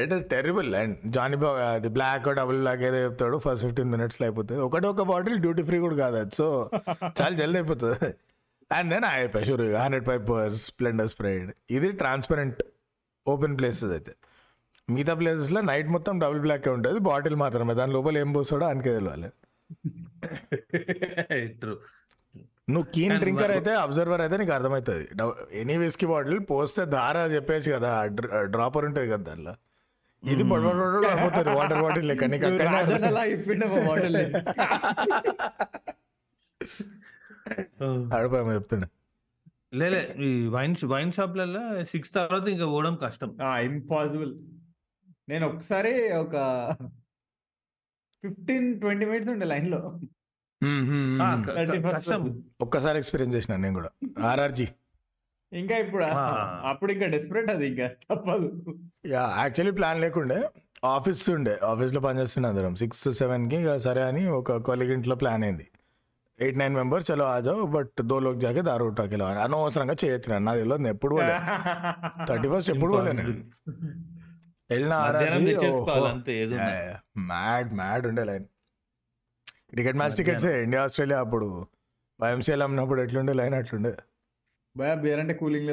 it is terrible and Johnny అది black double black ఏదో చెప్తాడు ఫస్ట్ ఫిఫ్టీన్ మినిట్స్లో అయిపోతుంది ఒకటి ఒక బాటిల్ డ్యూటీ ఫ్రీ కూడా కాదు అది సో చాలా జల్దీ అయిపోతుంది. అండ్ దెన్ అయిపోయి sure hundred pipers splendour spread ఇది ట్రాన్స్పరెంట్ ఓపెన్ ప్లేసెస్ అయితే. మిగతా ప్లేసెస్లో నైట్ మొత్తం డబుల్ బ్లాక్ ఉంటుంది బాటిల్ మాత్రమే. దాని లోపల ఏం పోస్తాడో అనికే తెలియాలి True. నువ్వు కీన్ డ్రింకర్ అయితే అబ్జర్వర్ అయితే నీకు అర్థమవుతుంది. ఎనీ విస్కీ బాటిల్ పోస్తే దార చెప్పేసి కదా డ్రాపర్ ఉంటుంది కదా దానిలో. ఇది పడిపోతుంది వాటర్ బాటిల్ లెక్క నీకు ఆడిపోయాము చెప్తుండే లేలే ఈ వైన్ వైన్ షాప్లలో సిక్స్ తర్వాత ఇంకా పోవడం కష్టం ఇంపాసిబుల్ నేను ఒకసారి ఒక ఫిఫ్టీన్ ట్వంటీ మినిట్స్ ఉండే లైన్లో క- క- ఒక్కసారి ఎక్స్పీరియన్స్ చేసిన నేను కూడా. ఆర్ఆర్జీ. ఇంకా ఇప్పుడు. అప్పుడు ఇంకా డెస్పరేట్ అది ఇంకా. తప్పదు. యా యాక్చువల్లీ ప్లాన్ లేకుండే. ఆఫీస్ ఉండే. ఆఫీస్లో పనిచేస్తుండే అందరం. సిక్స్ సెవెన్కి ఇక సరే అని ఒక కొలిగ్ ఇంట్లో ప్లాన్ అయింది. ఎయిట్ నైన్ మెంబర్స్ చలో ఆజో బట్ దో లోక్ జాకే దారు అనవసరంగా చేయొచ్చు నాకు తెలియదు నేను ఎప్పుడు పోలే. థర్టీ ఫస్ట్ ఎప్పుడు పోలే నేను. మ్యాడ్ మ్యాడ్ ఉండే line. Cricket match tickets India Australia అప్పుడు. వైఎంసీఎల్ అమ్మినప్పుడు ఎట్లుండే లైన్ అట్లుండే. భయ బీర్ అంటే కూలింగ్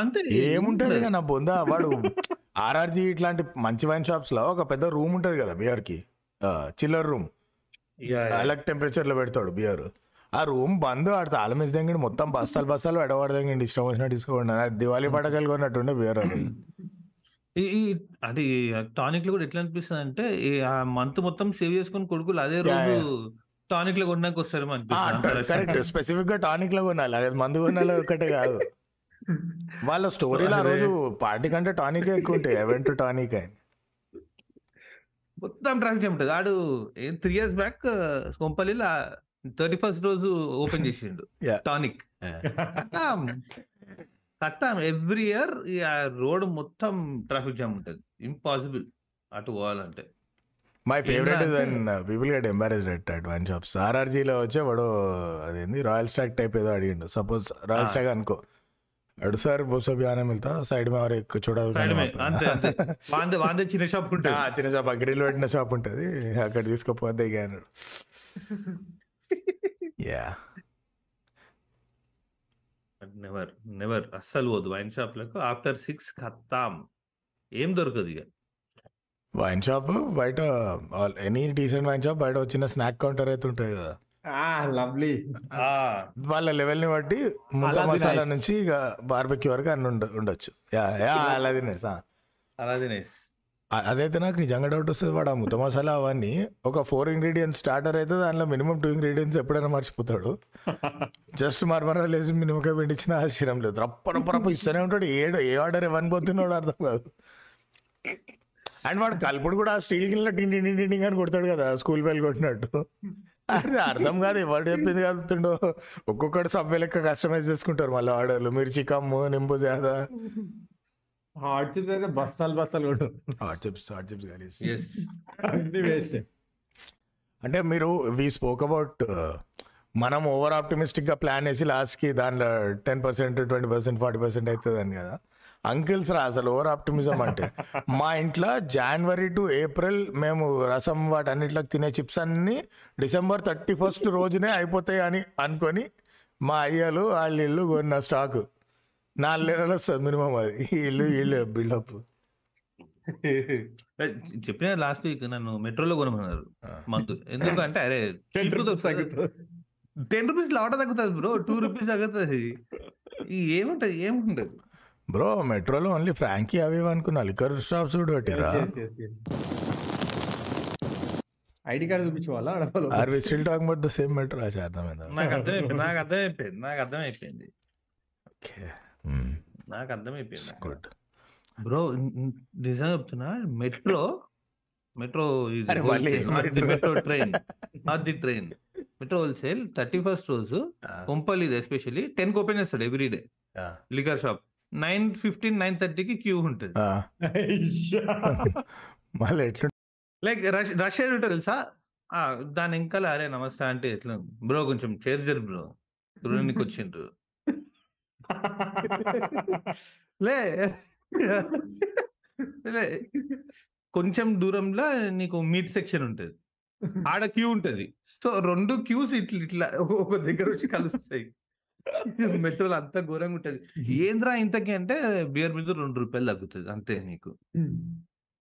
అంతే. ఏముంటది ఇక నా బొంద వాడు ఆర్ఆర్జీ ఇట్లాంటి మంచి వైన్ షాప్స్లో ఒక పెద్ద రూమ్ ఉంటది కదా బియర్కి చిల్లర్ రూమ్. అలగ్ టెంపరేచర్లో పెడతాడు బియర్ ఆ రూమ్ బంద్ ఆడితే ఆలమేసి దగ్గర మొత్తం బస్తాలు బస్తాలు ఎడవాడదండి ఇష్టం వచ్చినట్టు తీసుకోండి. దివాళీ పడగలు కొన్నట్టుండే బియర్ అది ఈ ఈ అంటే ఈ టానిక్లో కూడా ఎట్లా అనిపిస్తుంది అంటే ఈ ఆ మంత్ మొత్తం సేవ్ చేసుకుని కొడుకులు అదే రోజు టానిక్లో కొనడానికి వస్తారు కరెక్ట్ స్పెసిఫిక్గా టానిక్. లో కొనాలి. అది మందు కొనాలి ఒకటే కాదు. వాళ్ళ స్టోరీలో ఆ రోజు పార్టీ కంటే టానిక్ ఎక్కువ ఉంటాయి ఎవెంట్ టానిక్ అని. మొత్తం ట్రాక్ ఉంటుంది ఆడు త్రీ ఇయర్స్ బ్యాక్ కొంపల్లిలో థర్టీ ఫస్ట్ రోజు ఓపెన్ చేసిండు. టానిక్. కట్టాం ఎవ్రీ ఇయర్ రోడ్ మొత్తం ట్రాఫిక్ జామ్ ఉంటుంది. ఇంపాసిబుల్. అటు పోవాలంటే. My favourite is when people get embarrassed at at one shops. ఆర్ఆర్జీలో వచ్చే వాడు అదేంది రాయల్ స్టాక్ టైప్ ఏదో అడిగిండు. సపోజ్ రాయల్ స్టాక్ అనుకో. అడు సార్ బోసో బియానే వెళ్తా సైడ్ మే ఆర్ ఎక్కువ చూడాలి చిన్న షాప్ ఉంటుంది. చిన్న షాప్ అగ్రిల్ పెట్టిన షాప్ ఉంటుంది. అక్కడ తీసుకోపోతే అన్నాడు. యా నెవర్ నెవర్ అస్సలు పోదు వైన్ షాప్లకు ఆఫ్టర్ సిక్స్ ఖత్తాం ఏం దొరకదు ఇక. వైన్ షాప్ బయట ఎనీ డీసెంట్ వైన్ షాప్ బయట చిన్న స్నాక్ కౌంటర్ అయితే ఉంటుంది కదా. లవ్లీ వాళ్ళ లెవెల్ని బట్టి ముద్ద అలా మసాలా తినేస్. నుంచి ఇక బార్బెక్యూ వరకు అన్ని ఉండ ఉండొచ్చు. యా యా అలా తినేస్ ఆ. అలాగే నైస్ అ- అదైతే నాకు నిజంగా డౌట్ వస్తుంది వాడు ఆ ముద్ద మసాలా అవన్నీ ఒక ఫోర్ ఇంగ్రీడియంట్స్ స్టార్టర్ అయితే దానిలో మినిమం టూ ఇంగ్రీడియంట్స్ ఎప్పుడైనా మర్చిపోతాడు. జస్ట్ మరమర లేసి మినిమకాయ పిండిచ్చిన ఆశ్చర్యం లేదు. రప్ప రప్ప రప్ప ఇస్తూనే ఉంటాడు. ఏడు ఏ ఆర్డర్ ఇవ్వని పోతున్నాడు అర్థం కాదు. అండ్ వాడు కలుపుడు కూడా ఆ స్టీల్ గిన్నెలో టిండి టిండి టిండి అని కొడతాడు కదా స్కూల్ బెల్ కొట్టినట్టు. అది అర్థం కాదు ఎవరు చెప్పింది కలుపుతుండో ఒక్కొక్కటి సబ్వే లెక్క కస్టమైజ్ చేసుకుంటారు మళ్ళీ ఆర్డర్లు మిర్చి కమ్ము నింబు జాదా. హాట్ చిప్స్ అయితే బస్తాలు బస్తాలు కూడా హాట్ చిప్స్ హాట్ చిప్స్ కానీ. అన్ని వేస్ట్. అంటే మీరు వీ స్పోక్ అబౌట్ మనం ఓవర్ ఆప్టిమిస్టిక్గా ప్లాన్ వేసి లాస్ట్కి దానిలో ten percent twenty percent forty percent అవుతుందని కదా. అంకిల్స్ రా అసలు ఓవర్ ఆప్టిమిజం అంటే మా ఇంట్లో జనవరి టు ఏప్రిల్ మేము రసం వాటన్నిటిలోకి తినే చిప్స్ అన్నీ డిసెంబర్ థర్టీ ఫస్ట్ రోజునే అయిపోతాయి అని అనుకొని మా అయ్యలు వాళ్ళ ఇల్లు కొన్న స్టాక్ నాలుగు నెలలు వస్తుంది మినిమం అది. ఈ ఇల్లు వీళ్ళు బిల్డప్. చెప్పిన లాస్ట్ వీక్ నన్ను మెట్రోలో కొనమన్నారు. మంత్. ఎందుకంటే అరే టెన్ రూపీస్ లాట తగ్గుతుంది బ్రో. టూ రూపీస్ తగ్గుతుంది. ఈ ఏముంటది? ఏముంటది? బ్రో మెట్రోలో ఓన్లీ ఫ్రాంకీ అవి అనుకున్నా. లిక్కర్ షాప్స్ కూడా పెట్టిరా? ID card అడపలో are we still talking about the same metro. అర్థమైందా? నాకు అర్థమైపోయింది. నాకు అర్థమైపోయింది. నాకు అర్థమైపోయింది. ఓకే. నాకు అర్థమైపోయింది గుడ్ బ్రో నిజంగా చెప్తున్నా మెట్రో మెట్రో అరే మళ్ళీ మెట్రో ట్రైన్. అది train. Metro wholesale thirty first రోజు కొంపల్లి ఎస్పెషల్లీ టెన్ ఓపెన్ చేస్తాడు every day liquor shop nine fifteen nine థర్టీకి క్యూ ఉంటుంది. మళ్ళీ ఎట్లా? లైక్ రష్ రష్ ఏది ఉంటుంది తెలుసా? ఆ, దాని ఇంకా అరే నమస్తే అంటే ఎట్లా? బ్రో కొంచెం చేరు జరు బ్రో. చూడడానికి వచ్చిండ్రు. లే లే. కొంచెం దూరంలో నీకు మీట్ సెక్షన్ ఉంటది. ఆడ క్యూ ఉంటది. సో రెండు క్యూస్ ఇట్లా ఇట్లా ఒక- దగ్గర వచ్చి కలుస్తాయి. మెట్రోలో అంతా ఘోరంగా ఉంటది. ఏంద్రా ఇంతకి అంటే బియర్ మీద రెండు రూపాయలు తగ్గుతుంది. అంతే నీకు.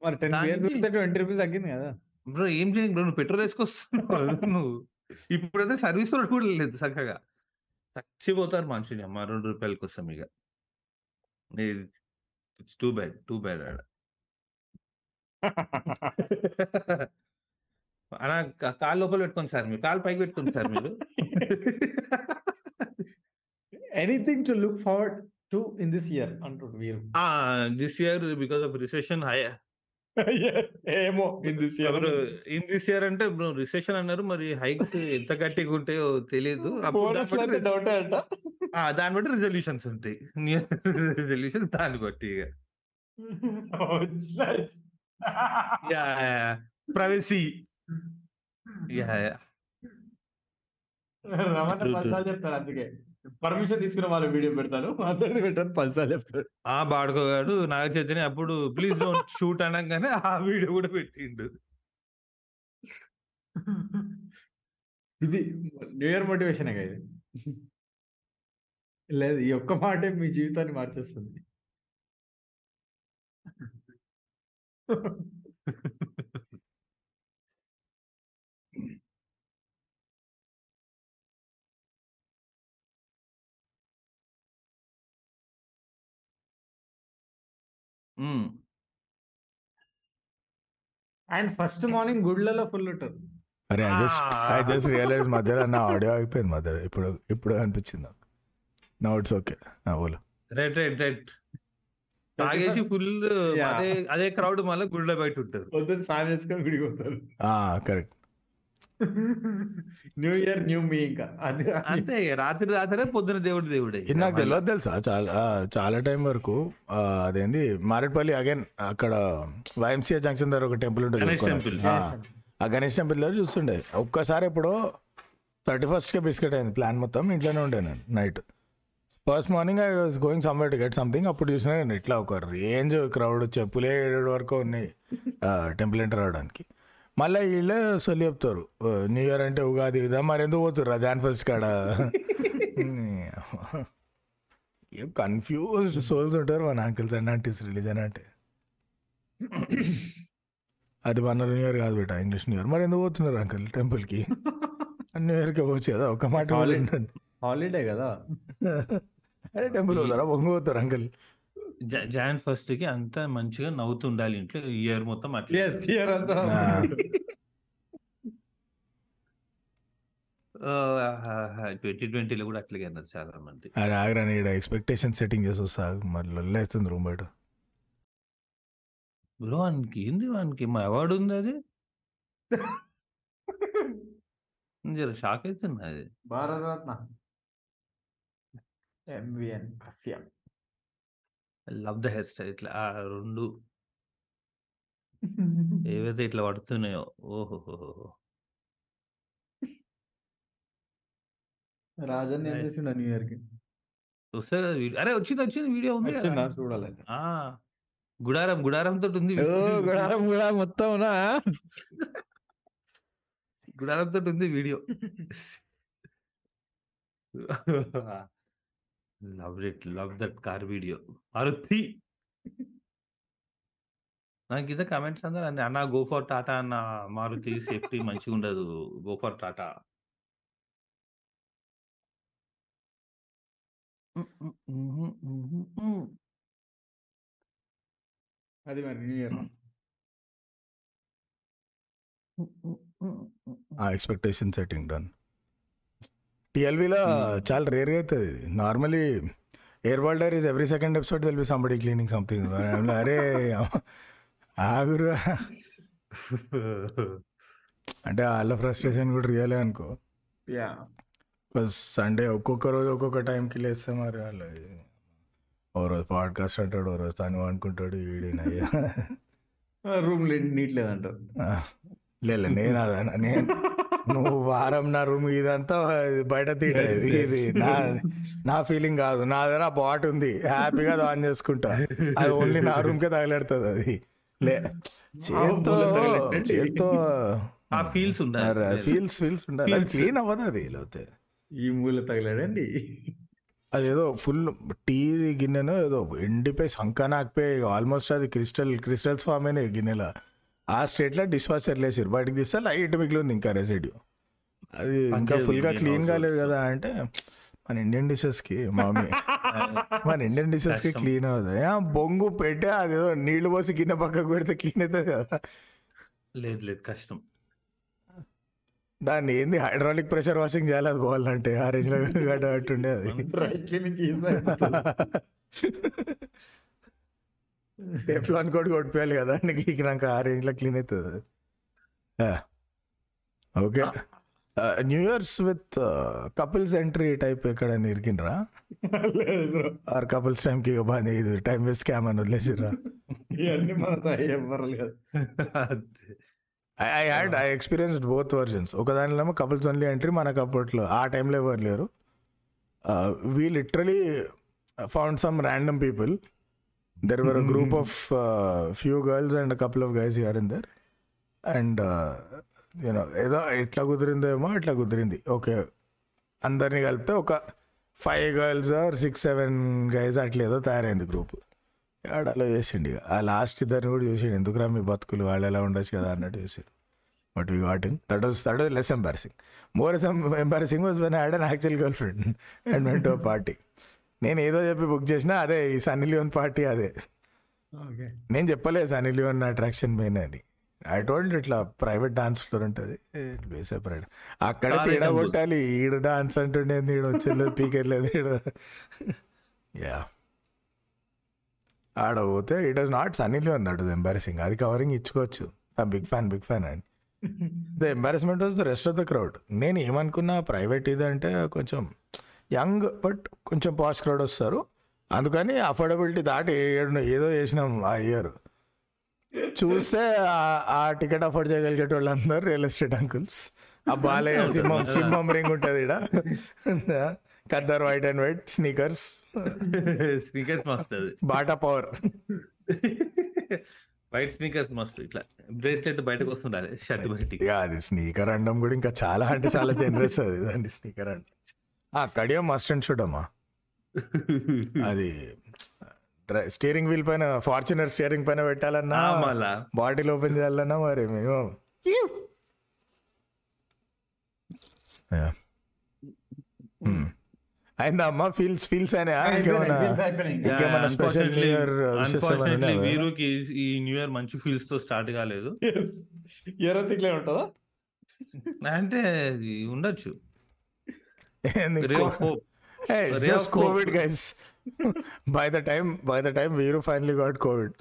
మరి టెన్ ట్వంటీ రూపీస్ తగ్గింది కదా. బ్రో ఏం చేయండి బ్రో నువ్వు పెట్రోల్ వేసుకొస్తున్నావు. నువ్వు ఇప్పుడైతే సర్వీస్ రోడ్ కూడా లేదు చక్కగా. చచ్చిపోతారు మనుషులు అమ్మ. రెండు రూపాయల కోసం ఇక it's too bad too bad ఆడ. అలా కాలు లోపల పెట్టుకోండి సార్ మీరు. కాలు పైకి పెట్టుకోండి సార్ మీరు. Anything to look forward to in this year అంటుండు వీరు this year because of recession hike ఏమో in this year in this year అంటే రిసెషన్ అన్నారు మరి హైక్స్ ఎంత గట్టిగా ఉంటాయో తెలియదు అప్పుడు దాన్ని బట్టి- డౌట్ అంట. దాన్ని బట్టి రిజల్యూషన్స్ ఉంటాయి. రిజల్యూషన్స్ దాన్ని బట్టి ఇక. Privacy Ramana True, true. పదిసార్లు చెప్తాడు అందుకే. పర్మిషన్ తీసుకున్న వాళ్ళు వీడియో పెడతాను. అందరిది పెట్టాను పదిసార్లు చెప్తాడు. ఆ బాడుకోగాడు నాగ చైతన్య అప్పుడు ప్లీజ్ డోంట్ షూట్ అనగానే ఆ వీడియో కూడా పెట్టిండు. ఇది న్యూ ఇయర్ మోటివేషన్ ఇది? లేదు ఈ ఒక్క మాటే మీ జీవితాన్ని మార్చేస్తుంది. ఉమ్. అండ్ ఫస్ట్ మార్నింగ్ గుడ్లలో ఫుల్ ఉంటుంది. అరే I just I just realise మధ్యలో నా ఆడియో అయిపోయింది మధ్యలో. ఇప్పుడు ఇప్పుడు అనిపించింది నాకు. నా ఇట్స్ ఓకే ఓలో రైట్ రైట్ రైట్ తాగేసి ఫుల్ Yeah. అదే అదే క్రౌడ్ మళ్ళీ గుడిలో బయట ఉంటారు పొద్దున్న స్నానం చేసుకొని విడిగి పోతారు. కరెక్ట్ న్యూ ఇయర్ న్యూ మీ ఇంకా. అది అంతే రాత్రి రాత్రే పొద్దున దేవుడు దేవుడే నాకు తెలియదు తెలుసా? చాలా ఆ, చాలా టైం వరకు అదేంది మారేడుపల్లి అగైన్ అక్కడ వైఎంసీఏ జంక్షన్ దగ్గర ఒక టెంపుల్ ఉంటుంది గణేష్ చూసుకున్నా. టెంపుల్. ఆ, గణేష్ టెంపుల్ దగ్గర చూస్తుండే. ఒక్కసారి ఎప్పుడో థర్టీ ఫస్ట్కే బిస్కెట్ అయింది ప్లాన్ మొత్తం ఇంట్లోనే ఉండే నేను night. First morning I was going somewhere to get something అప్పుడు చూసిన నేను ఇట్లా ఒక రేంజ్ క్రౌడ్ చెప్పులే ఏడు వరకు ఉన్నాయి టెంపుల్ ఎంటర్ అవడానికి మళ్ళీ వీళ్ళే సొల్లి చెప్తారు. న్యూ ఇయర్ అంటే ఉగాది ఇదా మరి ఎందుకు పోతుర్రా? జాన్ ఫస్ట్ కాడ? కన్ఫ్యూజ్డ్ సోల్స్ ఉంటారు మన అంకిల్స్ అండ్ ఆంటీస్ రిలీజన్ అంటే అది మన న్యూ ఇయర్ కాదు బేట ఇంగ్లీష్ న్యూ ఇయర్. మరి ఎందుకు పోతున్నారు అంకుల్ టెంపుల్కి న్యూ ఇయర్కి పోవచ్చు కదా ఒక మాట. హాలిడే కదా? అదే టెంపుల్ పోతారా? బొంగ పోతారు అంకుల్ జాన్ ఫస్ట్కి అంతా మంచిగా నవ్వుతూ ఉండాలి ఇంట్లో ఇయర్ మొత్తం అట్లా. ఇయర్ అంతా ట్వంటీ ట్వంటీలో కూడా అట్లాగే అన్నారు చాలా మంది. అరే ఆగ్రా ఇక్కడ ఎక్స్పెక్టేషన్ సెట్టింగ్ చేసి వస్తా. మరి లొల్లేస్తుంది రూమ్ బయట. బ్రో వానికి ఏంది వానికి మా అవార్డు ఉంది అది. జర షాక్ అవుతున్నా అది. Bharat Ratna. MVN Kashyap love the hairstyle ఇట్లా ఆ రెండు ఏవైతే ఇట్లా పడుతున్నాయో. ఓహో రాజన్న చూస్తే కదా అరే! వచ్చింది వచ్చింది వీడియో ఉంది కదా! ఆ! గుడారం గుడారం తోటుంది ఓ! గుడారం గుడారం మొత్తం నా? గుడారం తోటుంది video. Love it love that car video Maruti నాకు ఇదే కమెంట్స్ అందరూ అన్న అన్న గో ఫర్ టాటా అన్న మారుతి సేఫ్టీ మంచిగా ఉండదు. గో ఫర్ టాటా అది మరి న్యూ ఇయర్ ఆ ఎక్స్పెక్టేషన్ సెట్టింగ్ డన్ టీఎల్వీలో చాలా రేర్గా అవుతుంది normally air world diaries every second episode తెలిపి సంబడి క్లీనింగ్ సంథింగ్ అరే ఆగురు. అంటే వాళ్ళ ఫ్రస్ట్రేషన్ కూడా రియలే అనుకో. సండే ఒక్కొక్క రోజు ఒక్కొక్క టైంకి లేస్తే మరి వాళ్ళు ఓ రోజు పాడ్కాస్ట్ అంటాడు ఓ రోజు తను అనుకుంటాడు వీడినయ్యా రూమ్ నీట్ లేదంటారు లేదు నేను అదన్నా నేను నువ్వు వారం నా రూమ్ ఇదంతా బయట తీట ఇది నా నా ఫీలింగ్ కాదు. నా దగ్గర బాట్ ఉంది. హ్యాపీగా అది ఆన్ చేసుకుంటా. అది ఓన్లీ నా రూమ్కే తగిలెడుతుంది అది. లే చేత్తో. చేత్తో ఆ ఫీల్స్ ఉండాలి. ఫీల్స్ ఫీల్స్ ఉండాలి. క్లీన్ అవ్వదు అది లేకపోతే. ఈ మూల తగిలాడండి. అదేదో ఫుల్ టీ గిన్నెను ఏదో ఎండిపోయి సంకనాకపోయి ఆల్మోస్ట్ అది క్రిస్టల్ క్రిస్టల్స్ ఫామ్ అయినాయి గిన్నెల. ఆ స్టేట్లో డిష్ వాషర్ లేసారు బయటకు తీస్తే లైట్ మిగిలింది ఇంకా రెసిడ్యూ. అది ఇంకా ఫుల్గా క్లీన్ కాలేదు. కదా అంటే మన ఇండియన్ డిషెస్కి మామీ. మన ఇండియన్ డిషెస్కి. క్లీన్ అవుతుంది బొంగు పెట్టే అదేదో నీళ్ళు పోసి గిన్నె పక్కకు పెడితే క్లీన్ అవుతుంది కదా. లేదు లేదు కష్టం దాన్ని ఏంది హైడ్రాలిక్ ప్రెషర్ వాషింగ్ చేయాలి అది పోవాలంటే? ఆ రేంజ్లో గడ్డట్టుండే అది. రైట్ క్లీనింగ్ టెఫ్లాన్ కూడా కొట్టిపోయాలి కదా. నీకు ఇక నాకు ఆ రేంజ్లో క్లీన్ అవుతుంది. Okay. New years with couples entry type ఎక్కడ ఇరికినరా ఆర్ కపుల్స్ టైంకి బాగా ఇది టైం వేస్ట్ స్కామ్ అని వదిలేసిర్రా? ఇవన్నీ మనతో I had I experienced both versions ఒక దానిలో కపుల్స్ ఓన్లీ ఎంట్రీ మనకు అప్పట్లో ఆ టైంలో ఎవరు లేరు. We literally found some random people there were a group of few girls and couple of guys here in there and you know ఏదో ఎట్లా కుదిరిందేమో అట్లా కుదిరింది. ఓకే అందరినీ కలిపితే ఒక five girls or six seven guys అట్లా ఏదో తయారైంది గ్రూప్ ఆడ అలా చేసిండు ఇక. ఆ లాస్ట్ ఇద్దరిని కూడా చూసిండు. ఎందుకురా మీ బతుకులు? వాళ్ళు ఎలా ఉండొచ్చు కదా అన్నట్టు చూసాడు. But we got in that was that was less embarrassing more embarrassing was when had an actual girlfriend and went party నేను ఏదో చెప్పి బుక్ చేసినా అదే ఈ సన్నీ లియోన్ పార్టీ అదే. ఓకే. నేను చెప్పలే సన్నీ లియోన్ అట్రాక్షన్ మెయిన్ అని. ఐ టోల్డ్ ఇట్లా ప్రైవేట్ డాన్స్ ఫ్లోర్ ఉంటుంది. సెపరేట్ అక్కడ తేడా item కొట్టాలి. ఈడ డాన్స్ అంటుండే ఈడ వచ్చేది? పీకెళ్ళలేదు ఈడ. యా ఆడ పోతే it was not Sunny Leone that was embarrassing అది కవరింగ్ ఇచ్చుకోవచ్చు. బిగ్ ఫ్యాన్ బిగ్ ఫ్యాన్ అని. The embarrassment was the rest of the crowd నేను ఏమనుకున్నా ప్రైవేట్ ఇది అంటే కొంచెం యంగ్ బట్ కొంచెం పాష్ క్రౌడ్ వస్తారు. అందుకని అఫోర్డబిలిటీ దాటి ఏడు ఏదో చేసినాం ఆ ఇయర్. చూస్తే ఆ- టికెట్ అఫోర్డ్ చేయగలిగే వాళ్ళందరూ రియల్ ఎస్టేట్ అంకుల్స్. ఆ బాలయ్య సింహం సింహం రింగ్ ఉంటుంది ఇక్కడ khaddar white and white sneakers. Sneakers మస్తు అది. Bata power. వైట్ స్నీకర్స్ మస్తు ఇట్లా. బ్రేస్లెట్ బయటకు వస్తుండాలి షర్ట్ బయటికి. ఇక అది స్నీకర్ అండం కూడా ఇంకా చాలా అంటే చాలా జనరస్ అది దాన్ని స్నీకర్ అండ్. ఆ కడియం మస్ట్ అండ్ షుడ్ అమ్మా. అది స్టీరింగ్ వీల్ పైన ఫార్చునర్ స్టీరింగ్ పైన పెట్టాలన్నా మళ్ళా. బాటిల్ ఓపెన్ చేయాలన్నా మరి మేము అయిందా అమ్మా? ఫీల్స్ ఫీల్స్ అయినా ఇంకేమన్నా ఇంకేమన్నా స్పెషల్ న్యూ ఇయర్ అన్ఫార్చునేట్లీ వీరుకి ఈ న్యూ ఇయర్ మంచి ఫీల్స్తో స్టార్ట్ కాలేదు. ఎరతిక్లే ఉంటుందా? అంటే Ray of hope. Covid guys by the time by the time వీరు ఫైనలీ గాట్ కోవిడ్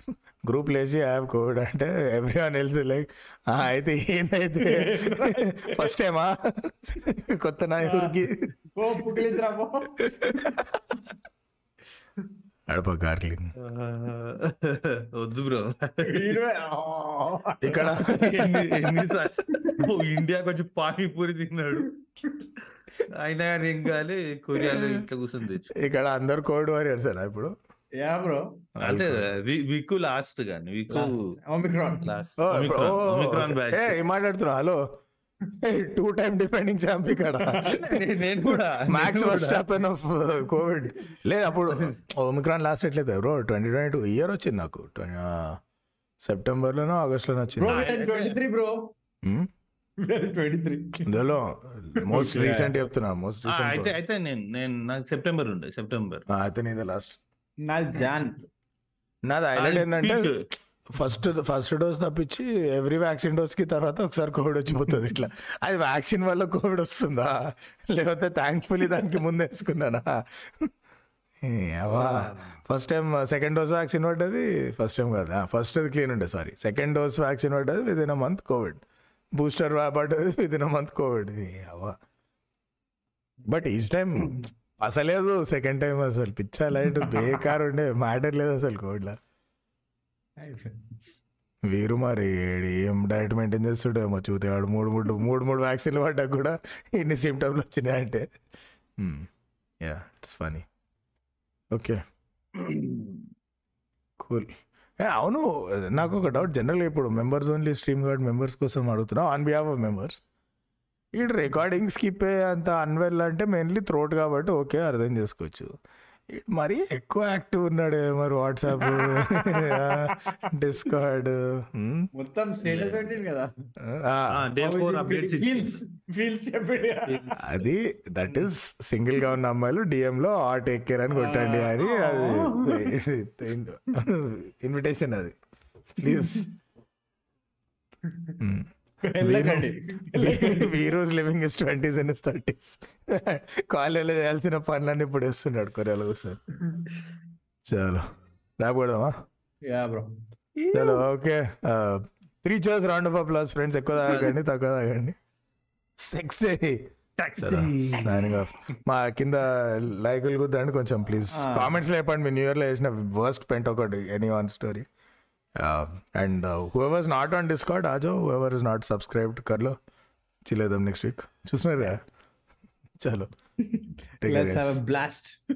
గ్రూప్ లేచి హావ్ కోవిడ్ అంటే ఎవ్రీ వన్ ఎల్స్ లైక్ అయితే ఏందైతే? ఫస్ట్ టైమా కొత్త నాయకుడికి. అడప గార్లింగ్. వద్దు బ్రో. ఇక్కడ ఇండియాకి వచ్చి పానీపూరి తిన్నాడు. అయినా కానీ ఏం కావాలి? కొరియాలో ఇట్లా తెచ్చు ఇక్కడ అందరు కోవిడ్ వారియర్స్ ఎలా ఇప్పుడు? Yeah bro. అంటే వి- విక్కు లాస్ట్ ఒమిక్రాన్ ఒమిక్రాన్ బ్యాచ్ ఏ, మాట్లాడుతున్నా hello. Two time depending champ ఇక్కడ. నేను కూడా max first happen of Covid లేదు అప్పుడు ఒమిక్రాన్ లాస్ట్ ఎట్లయితే bro twenty twenty two year వచ్చింది నాకు. సెప్టెంబర్లోనో ఆగస్ట్లోనో వచ్చింది. బ్రో ట్వంటీ త్రీ ఇందులో మోస్ట్ రీసెంట్ చెప్తున్నా మోస్ట్ అయితే అయితే నేను నేను నాకు సెప్టెంబర్ ఉండే సెప్టెంబర్ అయితే నీదే లాస్ట్ నా జాన్ నాది హైలైట్ ఏంటంటే ఫస్ట్ ఫస్ట్ డోస్ తప్పించి ఎవ్రీ వ్యాక్సిన్ డోస్కి తర్వాత ఒకసారి కోవిడ్ వచ్చిపోతుంది ఇట్లా. అది వ్యాక్సిన్ వల్ల కోవిడ్ వస్తుందా? లేకపోతే థ్యాంక్ఫుల్లీ దానికి ముందు వేసుకున్నానా? First time second dose vaccine పడ్డది ఫస్ట్ టైం కాదు. ఫస్ట్ అది క్లీన్ ఉండే సారీ సెకండ్ డోస్ వ్యాక్సిన్ పడ్డది within a month Covid booster పడ్డది a month Covid but each time అసలేదు second time అసలు. పిచ్చా లైట్ బేకార్ ఉండే మ్యాటర్ లేదు అసలు కోవిడ్లో. వీరు మరి ఏడి ఏం డైట్ మెయింటైన్ చేస్తుండేమో చూతేవాడు మూడు మూడు మూడు మూడు వ్యాక్సిన్లు పడ్డా కూడా ఇన్ని సిమ్టమ్లు వచ్చినాయి అంటే yeah it's funny. Okay. Cool. అవును. నాకు ఒక డౌట్ జనరల్గా ఇప్పుడు members only stream guard members కోసం అడుగుతున్నా. ఆన్ బిహాఫ్ ఆఫ్ మెంబర్స్ ఇక్కడ రికార్డింగ్ స్కిప్ అంత అన్వెల్ అంటే మెయిన్లీ త్రోట్ కాబట్టి ఓకే అర్థం చేసుకోవచ్చు. మరీ ఎక్కువ యాక్టివ్ ఉన్నాడే మరి వాట్సాప్ డిస్కార్డ్ మొత్తం కదా అది దట్ ఈస్ సింగిల్గా ఉన్న అమ్మాయిలు DM లో ఆ టేక్ కేర్ అని కొట్టండి అని అది ఇన్విటేషన్ అది please వీరోస్ living is twenties and is thirties. కాలేజీలో చేయాల్సిన పనులన్నీ ఇప్పుడు వేస్తున్నాడు కొరియాలో కూర్చొని. చలో. రాకూడదామా యా బ్రో. చలో okay. Three cheers round of applause friends ఎక్కువ తాగండి తక్కువ తాగండి. సెక్స్ సైనింగ్ ఆఫ్ మా కింద లైకులు కుద్దండి కొంచెం ప్లీజ్ కామెంట్స్లో చెప్పండి మీ న్యూ ఇయర్లో వేసిన వర్స్ట్ పెంట్ ఒకటి any one story and whoever's not on Discord ఆజో whoever is not subscribed కర్లో చిలేదాం నెక్స్ట్ వీక్ చూసినారు చలో బ్లాస్ట్